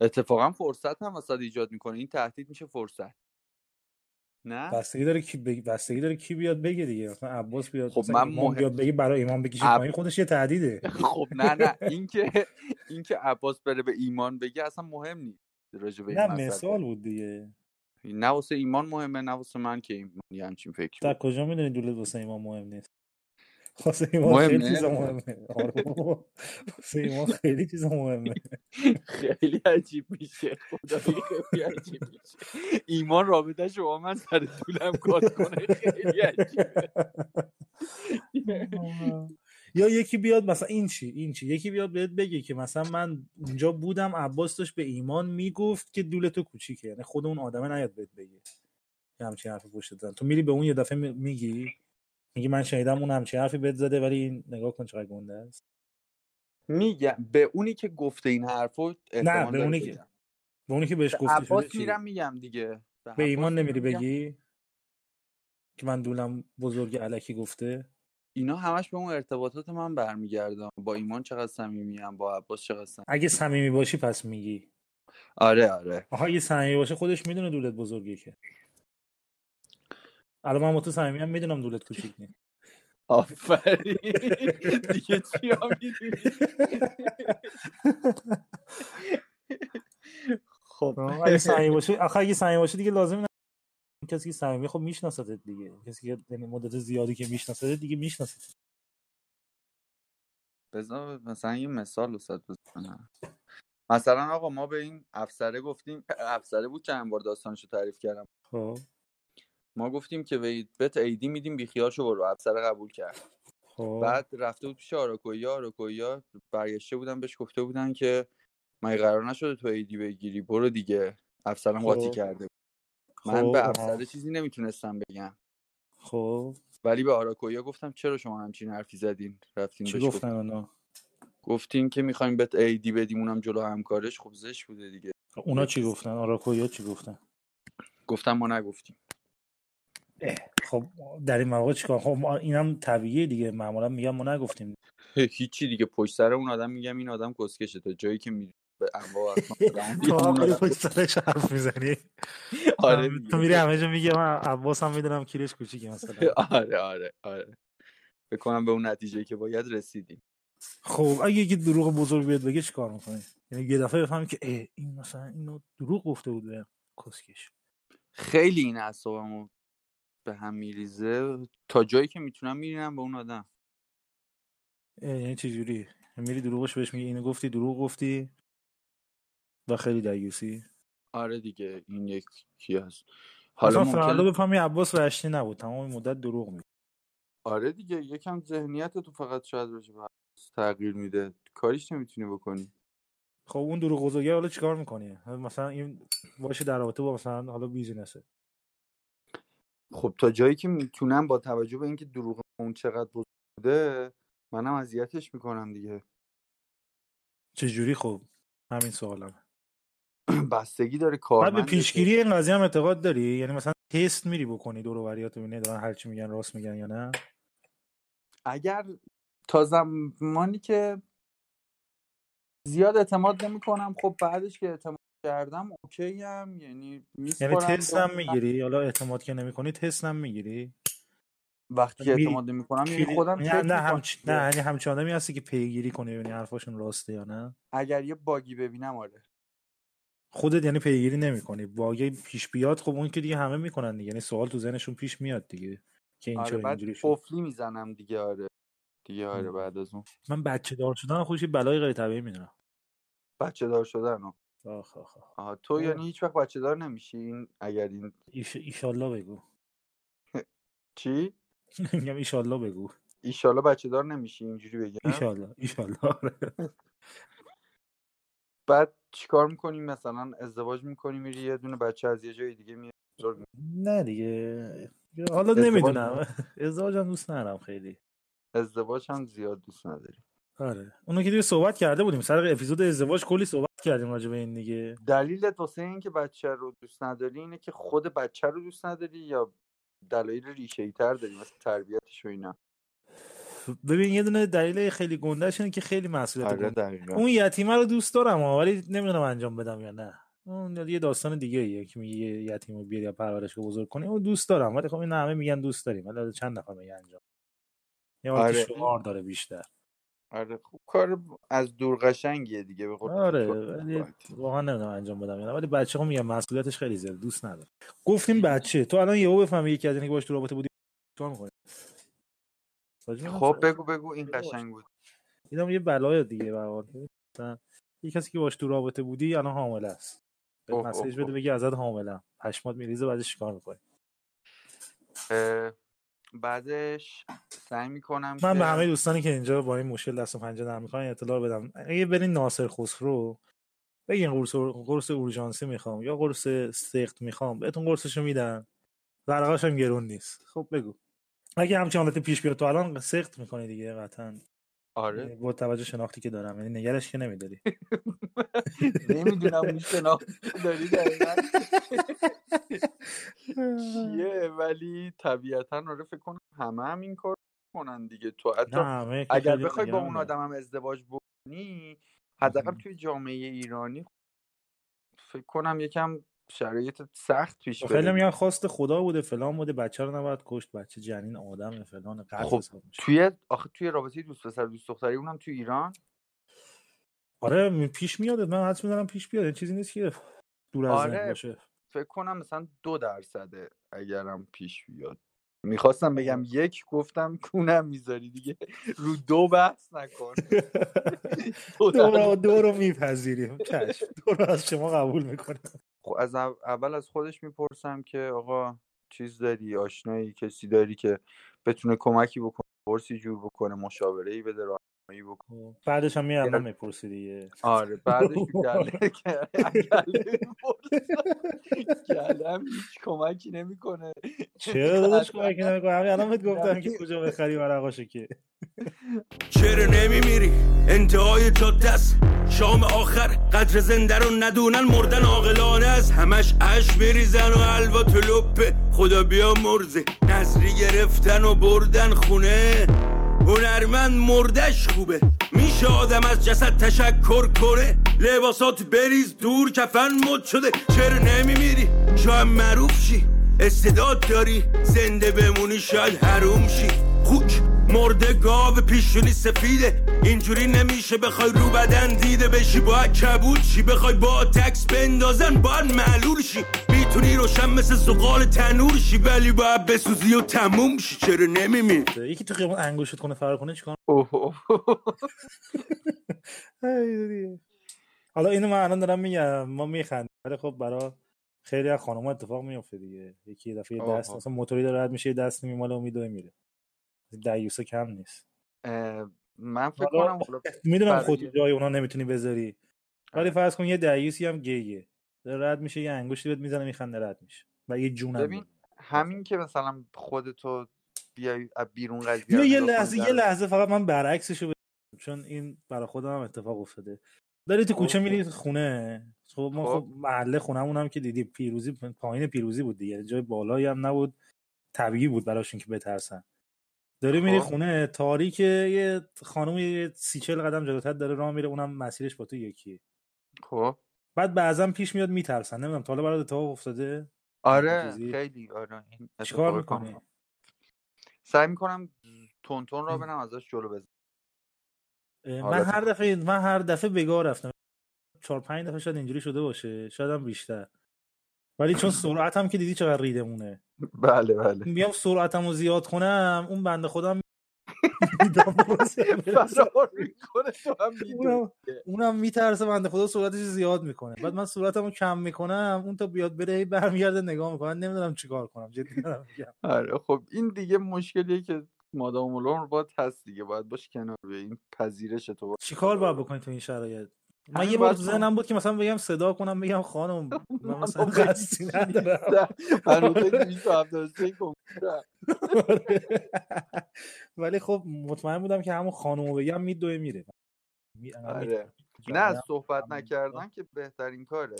اتفاقا فرصت هم واسه ایجاد می‌کنه. این تهدید میشه فرصت. نه؟ بستگی داره کی بگ... بستگی داره کی بیاد بگه دیگه. مثلا عباس بیاد خب من مهم- بیاد بگه برای ایمان بکشی عب- پایین خودش یه تهدیده. خب نه نه. این که این که عباس بره به ایمان بگه اصلا مهم نیست راجع به نه. مثال بود دیگه. نه واسه ایمان مهمه نه واسه من که ایمان یه همچین فکری در. کجا می‌دونی دولت واسه ایمان مهم نیست؟ واسه ایمان خیلی؟ چیزا مهمه. واسه ایمان خیلی چیزا مهمه خیلی عجیب میشه خدایی خیلی عجیب میشه ایمان رابطه شما من سر طولم کات کنه خیلی عجیبه یا یکی بیاد مثلا این چی این چی یکی بیاد بهت بگه که مثلا من اونجا بودم عباس داشت به ایمان می‌گفت که دولت تو کوچیکه یعنی خود اون آدمه نیاد بهت بگه همچین حرفی پشت تو میری به اون یه دفعه می- میگی میگی من شنیدم اون همچین حرفی بهت زده ولی نگاه کن چقدر گنده است. میگم به اونی که گفته این حرفو احتمال به اونی که-. به اونی که بهش به گفته عباس میرم میگم دیگه. به ایمان عباس نمیری. بگی؟ که من دولم بزرگ علکی گفته. اینا همش به اون ارتباطات من برمیگرده با ایمان چقدر صمیمیم با عباس چقدر صمیمی. اگه صمیمی باشی پس میگی. آره آره. آها اگه صمیمی باشه خودش می‌دونه دولت بزرگه که. الان من با تو صمیمی هم می‌دونم دولت کوچیک نیست. آفرین. دیگه چی ها؟ خب. اگه صمیمی باشه آخه اگه صمیمی باشه دیگه لازم نه کسی که صمیمی خب می‌شناسه دیگه. کسی که یعنی مدت زیادی که می‌شناسه دیگه می‌شناسه بذار مثلا یه مثال وسط بزنم. مثلا آقا ما به این افسره گفتیم افسره بود چند بار داستانشو تعریف کردم. خب. ما گفتیم که به بهت ایدی میدیم بیخیال شو برو افسره قبول کرد. خب. بعد رفته بود پیش آراکویا آراکویا برگشته بودن بهش گفته بودن که مگه قرار نشده تو ایدی بگیری برو دیگه افسرم قاطی خب. کرده بود. من خب، به آها. افسره چیزی نمی‌تونستم بگم. خب. ولی به آراکویا گفتم چرا شما همچین حرفی زدین؟ رفتین چی گفتن اونا؟ گفتین که می‌خوایم بهت ایدی بدیم اونم جلو همکارش خب زشت بوده دیگه. اونا چی گفتن؟ آراکویا چی گفتن؟ گفتم ما نگفتیم. خب در این مواقع چیکار؟ خب اینم طبیعیه دیگه. معمولا میگم ما نگفتیم. هیچی دیگه. پشت سر اون آدم میگم این آدم کسکشه. تا جایی که می به انواع میری پشت سرش حرف می‌زنی. آره تو. میری همه جا میگه من عباس هم می‌دونم کیرش کوچیکه مثلا. آره آره آره. فکر کنم به اون نتیجه که باید رسیدیم. خب اگه یکی دروغ بزرگ بیاد بگه چیکار می‌کنی یعنی یه دفعه بفهمی که این مثلا اینو دروغ گفته بود به کسکش. خیلی این اعصابمو به هم میریزه. تا جایی که می‌تونم میرینم به اون آدم. یعنی چه جوری؟ میری دروغش بهش میگی اینو گفتی دروغ گفتی و خیلی دیوسی آره دیگه این یکی هست. حالا فردا ممکنه بفهمی عباس رشتی نبود. تمام مدت دروغ میگه آره دیگه یکم ذهنیت تو فقط شاید باشه و تغییر میده. کاریش نمی‌تونی بکنی. خب اون دروغ بزرگه حالا چیکار می‌کنی؟ مثلا این باشه در رابطه با مثلا حالا بیزینسه. خب تا جایی که می‌تونم با توجه به اینکه دروغ اون چقدر بوده منم اذیتش می‌کنم دیگه. چه جوری خب همین سوالم بستگی داره کارمند به پیشگیری این قضیه هم اعتقاد داری؟ یعنی مثلا تست میری بکنی دور و ببینی دارن هر چی میگن راست میگن یا نه؟ اگر تا زمانی که زیاد اعتماد نمی کنم خب بعدش که اعتماد کردم اوکی هم یعنی یعنی تست هم می‌گیری؟ حالا اعتماد که نمی‌کنی تست هم می‌گیری؟ وقتی اعتماد نمی کنم یعنی خودم نه نه همچ... نه یعنی همچین آدمی هستی که پیگیری کنی ببینی حرفاشون راسته یا نه؟ اگر یه باگی ببینم آره. خودت یعنی پیگیری نمی‌کنی. باگه پیش بیاد خب اون که دیگه همه می‌کنن دیگه. یعنی سوال تو ذهنشون پیش میاد دیگه که این آره اینجوری شد. قفلی می‌زنم دیگه آره. دیگه آره ام. بعد از اون. من بچه دار شدن خودش یه بلای غیر طبیعی می‌دونم. بچه دار شدن. آخ آخ آخ آها تو آه. یعنی هیچ وقت بچه دار نمیشی این اگر این ایش... ایشالله بگو. چی؟ میگم ایشالله بگو. ایشالا بچه دار نمیشی اینجوری بگم؟ ایشالله ایشالله آره. بعد چیکار می‌کنی مثلا؟ ازدواج می‌کنی میری یه دونه بچه از یه جای دیگه میاد می‌کنی. نه دیگه. حالا ازدواج نمی‌دونم. ازدواجم دوست ندارم خیلی. ازدواج هم زیاد دوست نداری. آره. اونو که دیگه صحبت کرده بودیم سر اپیزود ازدواج کلی صحبت کردیم راجع به این دیگه؟ دلیلت واسه این که بچه رو دوست نداری اینه که خود بچه رو دوست نداری یا دلایل ریشه تر داری مثل تربیتش و اینا؟ ببین یه دونه دلیل خیلی گندهش اینه که خیلی مسئولیت آره گنده. اون یتیمه رو دوست دارم ولی نمی‌دونم انجام بدم یا نه. اون یه داستان دیگه ایه که میگه یه یتیم رو بیاری یا پرورش رو بزرگ کنی. اون دوست دارم ولی خب این همه میگن دوست داریم ولی چند نفر میگن انجام. یه آره، شعار داره بیشتر. آره خوب کار از دور قشنگیه دیگه به قول آره ولی واقعا نمی‌دونم انجام بدم یا نه ولی بچه ها میگن مسئولیتش خیلی زیاده دوست ندارم. گفتیم بچه تو الان یهو بفهمی یکی از اینکه باش تو رابطه بودی چیکار می‌کنی؟ خب بگو بگو این قشنگ بود. اینم یه بلای دیگه هر حال مثلا یه کسی که باش تو رابطه بودی الان حامله است. مسیج بده بگی ازت حامله پشمات میریزه بعدش چیکار می‌کنی؟ بعدش سعی می‌کنم من به همه دوستانی که اینجا با این مشکل دست و پنجه نرم می‌کنن اطلاع بدم. اگه برین ناصر خسرو بگین قرص قرص اورژانسی می‌خوام یا قرص سخت می‌خوام بهتون قرصشو میدن. ورقاش هم گرون نیست. خب بگو. اگه همچین حالت پیش بیاد تو الان سخت می‌کنی دیگه قطعا. آره. با توجه شناختی که دارم یعنی نگرش که نمیداری. نمی‌دونم اون شناخت داری چیه ولی طبیعتا آره فکر کنم همه هم این کار کنن دیگه. تو حتی اگر بخوای با اون. آدم هم ازدواج بکنی حداقل. توی جامعه ایرانی فکر کنم یکم شرایط سخت پیش خیلی میگن خواست خدا بوده فلان بوده بچه رو نباید کشت بچه جنین آدم فلان خب توی آخه توی رابطه دوست پسر دوست دختری اونم توی ایران؟ آره پیش میاد من حدس می‌زنم پیش بیاد. چیزی نیست که دور از آره باشه. فکر کنم مثلا دو درصده اگرم پیش بیاد. می‌خواستم بگم یک گفتم کونم می‌ذاری دیگه. رو دو بحث نکن. دو. رو دو رو میپذیریم. دو رو از شما قبول می‌کنیم از او- اول از خودش می‌پرسم که آقا چیز داری؟ آشنایی کسی داری که بتونه کمکی بکنه پرسی جور بکنه مشاوره ای بده راهنمایی بکنه بعدش هم یه- من می‌پرسی دیگه. آره بعدش گله گله هیچ کمکی نمی‌کنه. چرا داداش کمکی نمی‌کنه؟ همین الان بهت گفتم که دقیقاً. کجا بخری ورقاشو که. چرا نمیمیری؟ انتهای جاده است شام آخر قدر زنده رو ندونن مردن عاقلانه است همش اش بریزن و حلوا تو لپه. خدا بیا مرزه. نظری گرفتن و بردن خونه. هنرمند مردش خوبه. میشه آدم از جسد تشکر کنه؟ لباسات بریز دور کفن مد شده. چرا نمیمیری؟ شاید معروف شی. استعداد داری زنده بمونی شاید حروم شی. خوک. مرده گاو پیشونی سفیده. اینجوری نمیشه بخوای رو بدن دیده بشی. باید کبود شی بخوای با تکس بندازن باید معلول شی. می‌تونی روشن مثل زغال تنور شی ولی باید بسوزی و تموم شی. چرا نمیمی یکی تو خیابون انگوشت کنه فرار کنه چیکار. حالا اینو من الان دارم میگم. ما میخندیم ولی خب برا خیلی از خانم اتفاق میفته دیگه. یکی یه دفعه دست. مثلا موتوری داره رد میشه دست میماله و میدوه میره دیوسه کم نیست. من فکر کنم می‌دونم خودت جای اونا نمی‌تونی بذاری. ولی آره. فرض کن یه دیوسی هم گیه. رد میشه یه انگشتی بهت می‌زنه میخنده رد میشه. و یه جونم ببین همین که مثلا خودتو بیای بیرون قضیه یه لحظه یه لحظه فقط من برعکسشو بگم چون این برای خودم هم اتفاق افتاده. داری تو کوچه خب. میری خونه؟ خب ما خب. خب محله خونمون هم که دیدی پیروزی پایین پیروزی بود دیگه. جای بالایی هم نبود. طبیعی بود براشون که بترسن. داری میری خب. خونه تاریک یه خانم یه سی چل قدم جلوتر داره راه میره اونم مسیرش با تو یکیه خب بعد بعضا پیش میاد میترسن نمی‌دونم تا حالا برات اتفاق افتاده آره؟ خیلی آره این چیکار می‌کنی. سعی می‌کنم تونتون را. برم ازش جلو بزنم من هر دفعه من هر دفعه بگاه رفتم چهار پنج دفعه شاید اینجوری شده باشه شاید هم بیشتر ولی چون سرعتم که دیدی چقدر ریدمونه بله بله. میام سرعتم رو زیاد کنم اون بنده خودم اونم میترسه بنده خدا سرعتش زیاد می‌کنه. بعد من سرعتم رو کم می‌کنم اون تا بیاد بره هی برمیگرده نگاه می‌کنه. نمی‌دونم چیکار کنم جدی آره خب این دیگه مشکلیه که مادام العمر باید هست دیگه. باید باش کنار بیای این پذیرش تو چیکار باید بکنی تو این شرایط؟ من یه بار ذهنم بود که مثلا بگم صدا کنم بگم خانم من مثلا قصدی ندارم. هنوز 273 کنکورم. ولی خب مطمئن بودم که همون خانومو بگم میدوه میره. آره. نه از صحبت نکردن که بهترین کاره.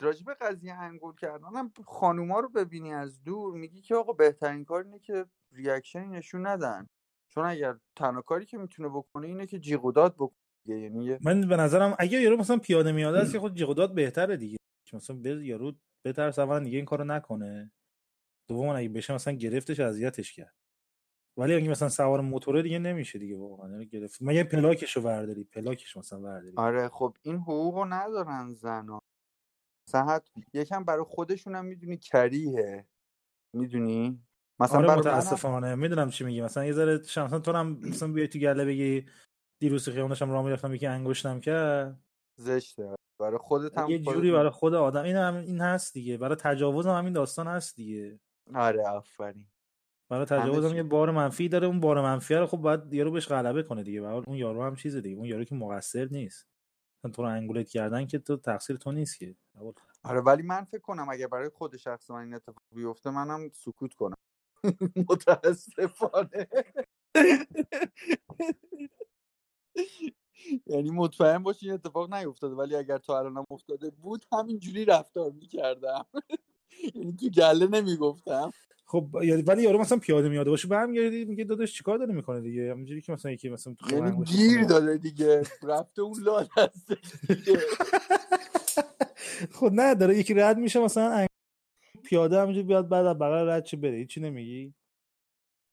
راجب قضیه انگول کردن هم خانوما رو ببینی از دور میگی که آقا بهترین کار اینه که ریاکشنی نشون ندن. چون اگر تنها کاری که می‌تونه بکنه اینه که جیغ و داد بکنه دیگه. یعنی من به نظرم اگه یارو مثلا پیاده میاده است که خود جهودات بهتره دیگه. مثلا به یارو بترس اولا دیگه این کارو نکنه. دوم اگه بشه مثلا گرفتش اذیتش کرد. ولی اگه مثلا سوار موتوره دیگه نمیشه دیگه واقعا. یعنی گرفت. من یه پلاکشو برداری پلاکش مثلا برداری آره خب این حقوق رو ندارن زنا صحت یکم برای خودشون هم می‌دونی کریه می‌دونی؟ مثلا آره متاسفانه. می‌دونم چی میگی. مثلا یه ذره مثلا تو هم مثلا بیای تو گله بگی. دیروز خیابون داشتم راه می‌رفتم یکی انگشتم کرد. زشته. برای خودت هم یه جوری برای خود آدم این هم این هست دیگه. برای تجاوز هم همین داستان هست دیگه. آره آفرین. برای تجاوز هم. یه بار منفی داره اون بار منفی رو خب باید یارو بهش غلبه کنه دیگه. حال اون یارو هم چیز دیگه. اون یارو که مقصر نیست. مثلا تو رو انگولت کردن که تو تقصیر تو نیست که. آره ولی من فکر کنم اگه برای خود شخص من این اتفاق بیفته منم سکوت کنم. متاسفانه. یعنی مطمئن باشی این اتفاق نیفتاده ولی اگر تو الانم افتاده بود همینجوری رفتار می‌کردم. یعنی تو گله نمی‌گفتم. خب یعنی ولی یارو مثلا پیاده میاده باشه برمیگردی میگه داداش چیکار داره می‌کنه دیگه؟ همینجوری که مثلا یکی مثلا تو یعنی گیر. داده دیگه رفته اون لال دیگه. خب نه داره یکی رد میشه مثلا پیاده همینجوری بیاد بعد از بغل رد چه بره. چی نمیگی؟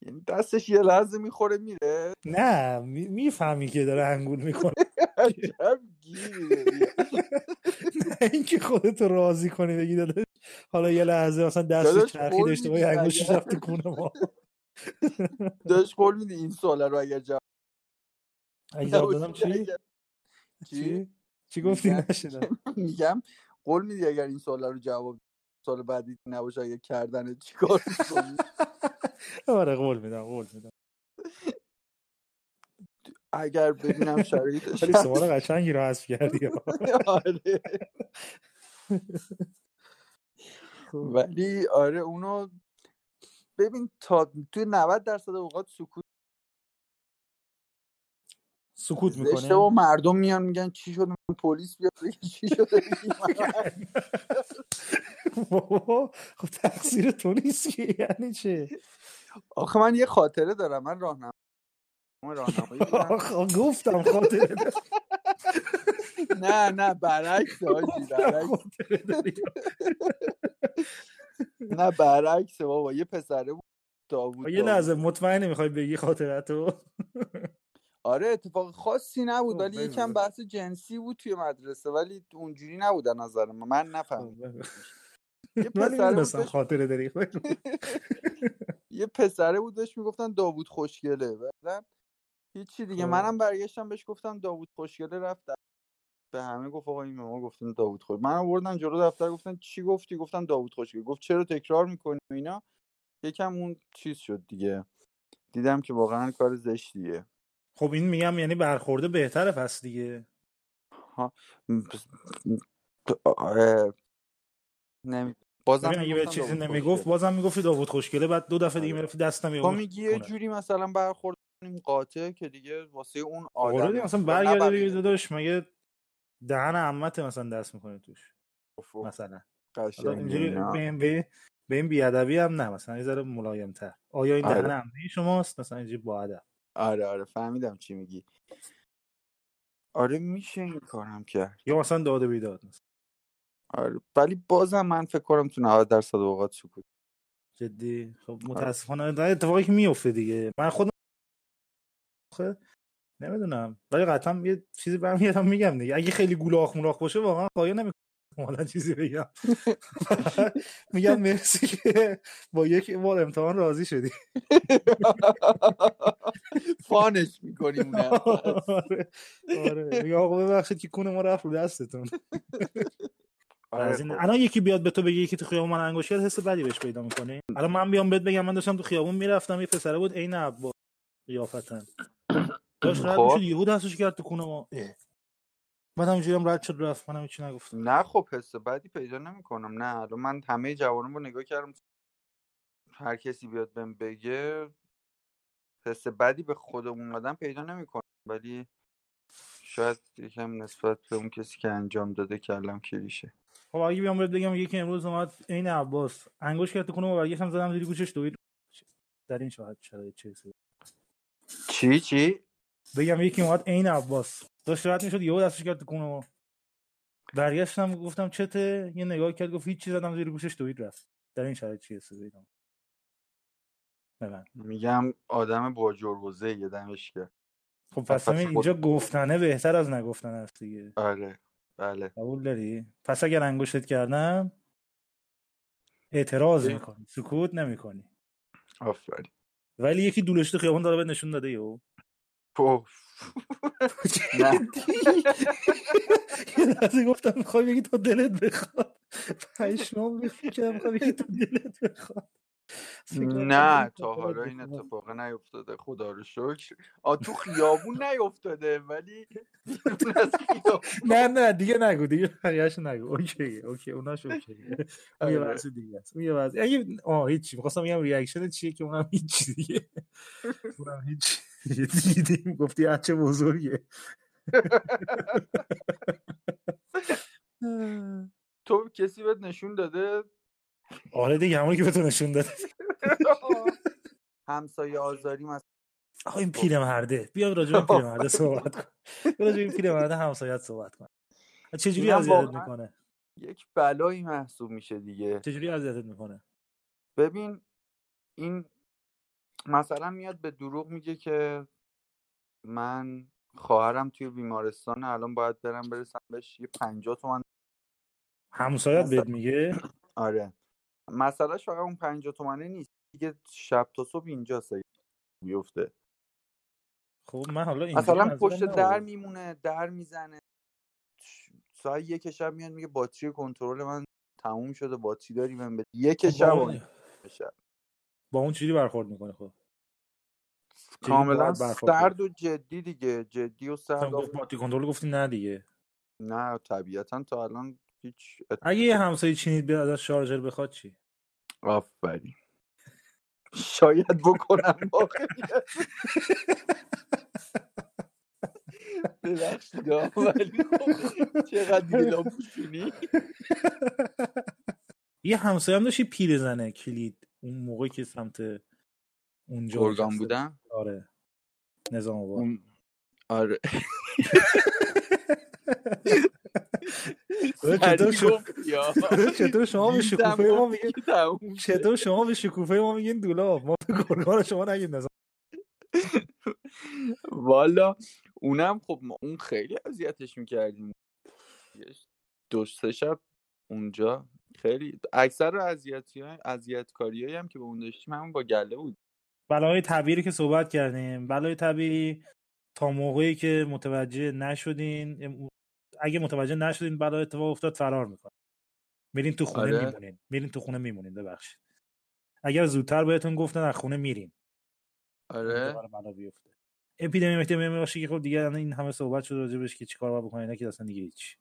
یعنی دستش یه لحظه می‌خوره میره. نه می‌فهمی که داره انگول می‌کنه. عجب. نه اینکه خودتو راضی کنی بگی داداش. حالا یه لحظه مثلا دستش داشته انگشتش اگر- رفت تو کونه ما. داشت قول میدی این سوال رو اگر جواب اگه جواب دادم چی؟ اگر- چی؟ چی؟ گفتی؟ نشدم میگم قول میدی اگر این سوال رو جواب سال بعدی نباشه اگه کردن چیکار آره قول میدم قول میدم. اگر ببینم شرایطش ولی. سوال قشنگی رو حذف کردی. آره. ولی آره اونو ببین تا توی 90 درصد اوقات سکوت سکوت زشته و می‌کنه مردم میان میگن چی من پلیس بیاد چی بابا، خب تقصیر تو نیست یعنی چه آخه من یه خاطره دارم من راهنما راهنمایی خب گفتم خاطره. نه نه برعکس. نه برعکس بابا یه پسره بود یه. لحظه مطمئنی می‌خوای بگی خاطرتو آره اتفاق خاصی نبود خب، ولی یکم. بحث جنسی بود توی مدرسه ولی اونجوری نبود نظر من من نفهمیدم یه داشت خاطره داری یه پسره بود داشت می‌گفتن داوود خوشگله. بعدا هیچی دیگه. خب. منم برگشتم بهش گفتم داوود خوشگله رفت به همه گفت آقا این ما گفتن داوود خوش. من آوردن جلو دفتر گفتن چی گفتی؟ گفتم داوود خوشگله. گفت چرا تکرار می‌کنی و اینا؟ یکم اون چیز شد دیگه. دیدم که واقعا کار زشتیه خب این میگم یعنی برخورده بهتره پس دیگه. ها. نمی... بازم ببین اگه به چیزی نمی‌گفت. بازم می‌گفتی داوود خوشگله بعد دو دفعه دیگه آره. می‌رفتی دستم تو یه میگی یه جوری مثلا برخورد کنیم قاطع که دیگه واسه اون آره آدم مثلا برگرده بگی داداش مگه دهن عمته مثلا دست می‌کنه توش؟ مثلا. اینجوری. به این بیادبی هم نه مثلا یه ذره ملایم تر آیا این آره. دهن عمه شماست؟ مثلا اینجوری با ادب. آره آره. فهمیدم چی میگی. آره میشه این کارم کرد. یا مثلا داد و بیداد مثلا. آره ولی بازم من فکر کنم تو 90 درصد اوقات سکوت. جدی. خب آره. متاسفانه در اتفاقی که میفته دیگه. من خودم نمی‌دونم. ولی قطعا یه چیزی برمیگردم میگم دیگه. اگه خیلی گولاخ مولاخ باشه واقعا خواهی نمی‌کنم. حالا چیزی بگم. میگم مرسی که با یک بار امتحان راضی شدی. فانش می‌کنیم آره. آره. میگم آقا ببخشید که کون ما رفت رو دستتون. از این خب. الان یکی بیاد به تو بگه که تو خیابون من انگوش کرد حس بدی بهش پیدا می‌کنی؟ الان من بیام بهت بگم من داشتم تو خیابون می‌رفتم یه پسره بود عین عباس قیافتن. داشت رد خب. می‌شد یهو دستش کرد تو کونه ما. بعد همینجوری هم رد شد رفت. من هیچی نگفتم. نه خب حس بدی پیدا نمی‌کنم. نه الان من همه جوانم رو نگاه کردم. هر کسی بیاد بهم بگه حس بدی به خودمون آدم پیدا نمی‌کنم. ولی شاید یکم نسبت به اون کسی که انجام داده کلم کلیشه. خب اگه بیام بهت بگم یکی امروز اومد عین عباس. انگوش کرد کونه ما برگشتم زدم زیر گوشش دوید. در این شاهد شرایط چه حسی چی؟ چی؟ بگم یکی اومد عین عباس. داشت رد می‌شد یهو دستش کرد ما. برگشتم گفتم چته؟ یه نگاه کرد گفت هیچ چیز زدم زیر گوشش دوید رفت. در این شرایط چی حسی بگم ببند. میگم آدم با جربوزه یه دمش کرد. خب پس خود- اینجا گفتنه بهتر از نگفتن است دیگه. آره. بله. قبول داری؟ پس اگر انگشتت کردم اعتراض. می‌کنی. سکوت نمی‌کنی. آفرین. ولی یکی دولش تو خیابون داره بهت نشون داده یهو. پف. یه گفتم می‌خوای بگی تا دلت بخواد. پشمام ریخت که می‌خوای بگی تا دلت بخواد. نه تا حالا این اتفاق نیفتاده خدا رو شکر. آ تو خیابون نیفتاده ولی نه نه دیگه نگو دیگه بقیه‌اشو نگو. okay okay اوناش okay ه. اون یه آره. وضع دیگه است یه وضع اگه آه هیچی می‌خواستم بگم ریاکشن چیه که اونم هیچ دیگه. اونم هیچ دیدیم گفتی چه بزرگه. تو کسی بهت نشون داده؟ آره دیگه همونی که به تو نشون داده. همسایه آزاری مثلا. آقا این پیرمرده بیا راجع به پیرمرده صحبت کن. بیا راجع به پیرمرده همسایت صحبت کن. چجوری اذیتت می‌کنه؟ یک بلایی محسوب میشه دیگه. چجوری اذیتت می‌کنه؟ ببین این مثلا میاد به دروغ میگه که من خواهرم توی بیمارستان الان باید برم برسم بهش یه پنجاه تومن همسایت بهت میگه؟ آره. مسئلهش فقط اون پنجاه تومنه نیست دیگه شب تا صبح اینجاست اگه بیفته خب من حالا مثلا پشت. در میمونه در می‌زنه ساعت یک شب میاد میگه باتری کنترل من تموم شده باتری داری من به یک خب شب با اون, شب. با اون چجوری برخورد می‌کنه خب کاملا؟ سرد و جدی دیگه جدی و سرد باتری کنترل گفتی نه دیگه نه طبیعتا تا الان هیچ ات- اگه یه همسایه چینید بیاد از شارژر بخواد چی؟ آفرین. شاید بکنم واقعیت ببخشید ولی خب چقدر دیگه یه همسایه هم داشتی پیر زنه کلید. اون موقعی که سمت اونجا گرگان نشسته بودم بود. آره. نظام آباد. اون آره. چطور سریع شد؟ گفتی، آه. چطور شما به شکوفه ما میگین. چطور شما به شکوفه ما میگین دولاب ما به گرگان شما نگین نظام والا اونم خب ما اون خیلی اذیتش می‌کردیم دو سه شب اونجا خیلی اکثر اذیتی های اذیت کاری هم که به اون داشتیم همون با گله بود بلای طبیعی که صحبت کردیم بلای طبیعی تا موقعی که متوجه نشدین اگه متوجه نشدین بلای اتفاق افتاد فرار می‌کنین میرین تو خونه آره. میمونین. میرین تو خونه میمونین ببخشید. اگر زودتر بهتون گفتن از خونه میرین. آره. بلا بیفته. اپیدمی اپیدمی باشه که خب دیگه این همه صحبت شده راجبش که چیکار باید بکنین اینا که اصلا دیگه هیچ.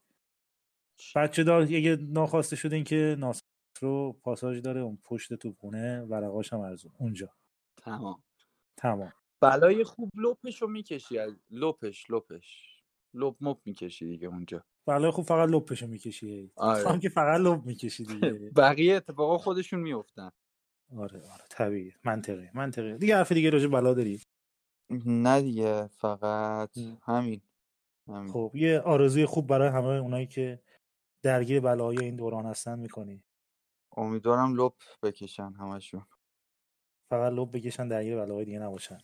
بچه دار اگه ناخواسته شدین که ناس رو پاساژ داره اون پشت تو خونه ورقاش هم ارزون. اونجا. تمام. تمام. بلای خوب لپش رو می‌کشی از لپش لپش. لپ مپ می‌کشی دیگه اونجا. بله خوب فقط لپشو می‌کشی. آره. هم که فقط لپ می‌کشی دیگه. بقیه اتفاقا خودشون میفتن آره آره طبیعی منطقی منطقی دیگه حرف دیگه راجع بلا داری نه دیگه فقط. همین همین. خب یه آرزوی خوب برای همه اونایی که درگیر بلای این دوران هستن می‌کنی. امیدوارم لپ بکشن همشون. فقط لب بکشن درگیر بلاهای دیگه نباشن.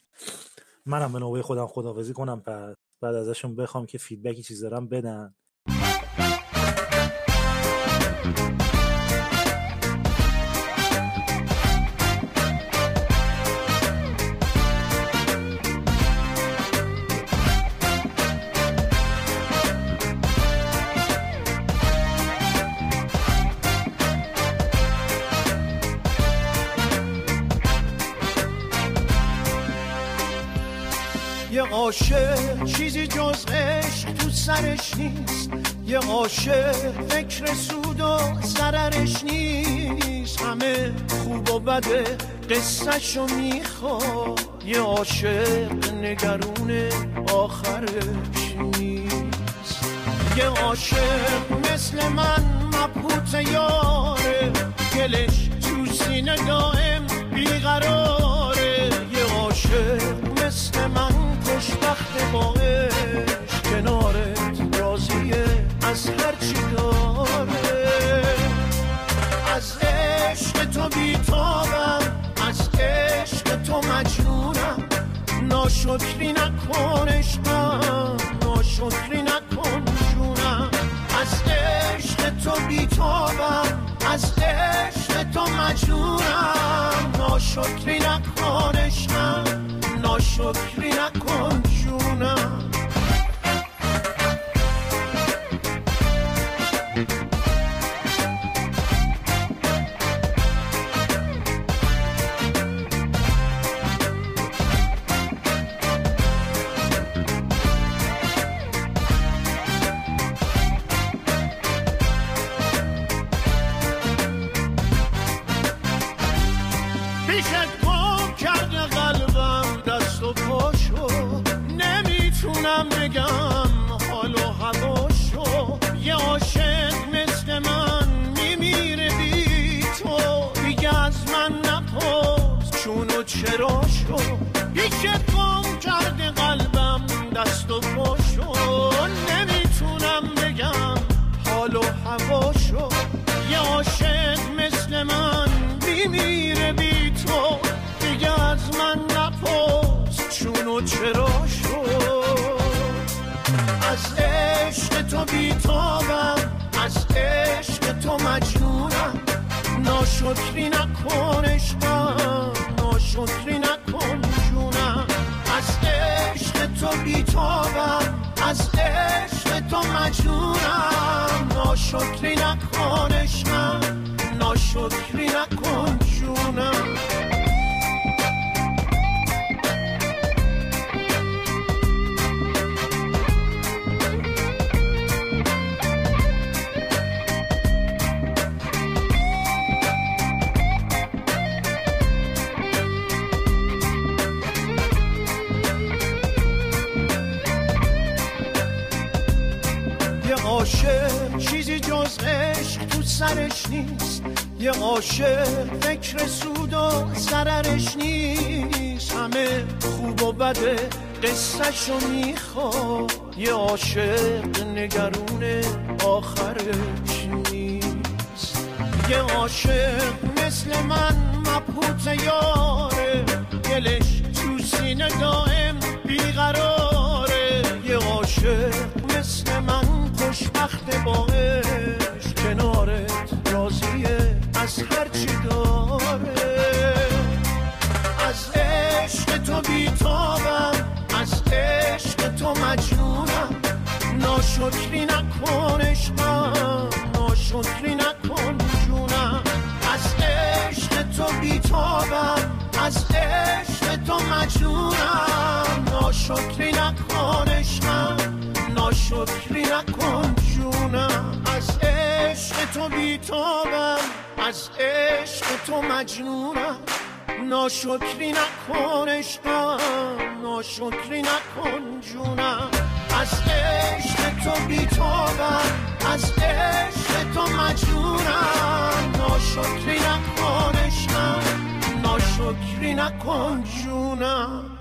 منم به نوبه خودم خدافزی کنم پس. بعد ازشون بخوام که فیدبکی چیز دارم بدن. یه عاشق چیزی جز عشق تو سرش نیست. یه عاشق فکر سود و ضررش نیست. همه خوب و بده قصهشو می‌خواد. یه عاشق نگرون آخرش نیست. یه عاشق مثل من مبهوت یاره. دلش تو سینه دائم بیقراره. عاشق مثل من خوشبخت با کنارت راضیه از هر چی داره. از عشق تو بیتابم از عشق تو مجنونم. ناشکری نکن عشقم ناشکری نکن جونم. از عشق تو بیتابم از عشق تو مجنونم. ناشکری نکن عشقم ناشکری نکن جونم. ناشکری نکن عشقم ناشکری نکن جونم. از عشق تو بیتابم از عشق تو مجنونم. ناشکری نکن عشقم. نیست. یه عاشق فکر سود و ضررش نیست. همه خوب و بده قصهشو می‌خواد. یه عاشق نگرون آخرش نیست. یه عاشق مثل من مبهوت یاره. دلش تو سینه دائم بیقراره. یه عاشق مثل من خوشبخت با عشق کنارت راضیه از هرچی داره. از عشق تو بیتابم از عشق تو مجنونم. ناشکری نکن عشقم ناشکری نکن جونم. از عشق تو بیتابم از عشق تو مجنونم. ناشکری نکن عشقم ناشکری نکن تو بیتابم از عشق تو مجنونم. ناشکری نکن عشقم ناشکری نکن جونم. از عشق تو بیتابم از عشق تو مجنونم. ناشکری نکن عشقم ناشکری نکن جونم.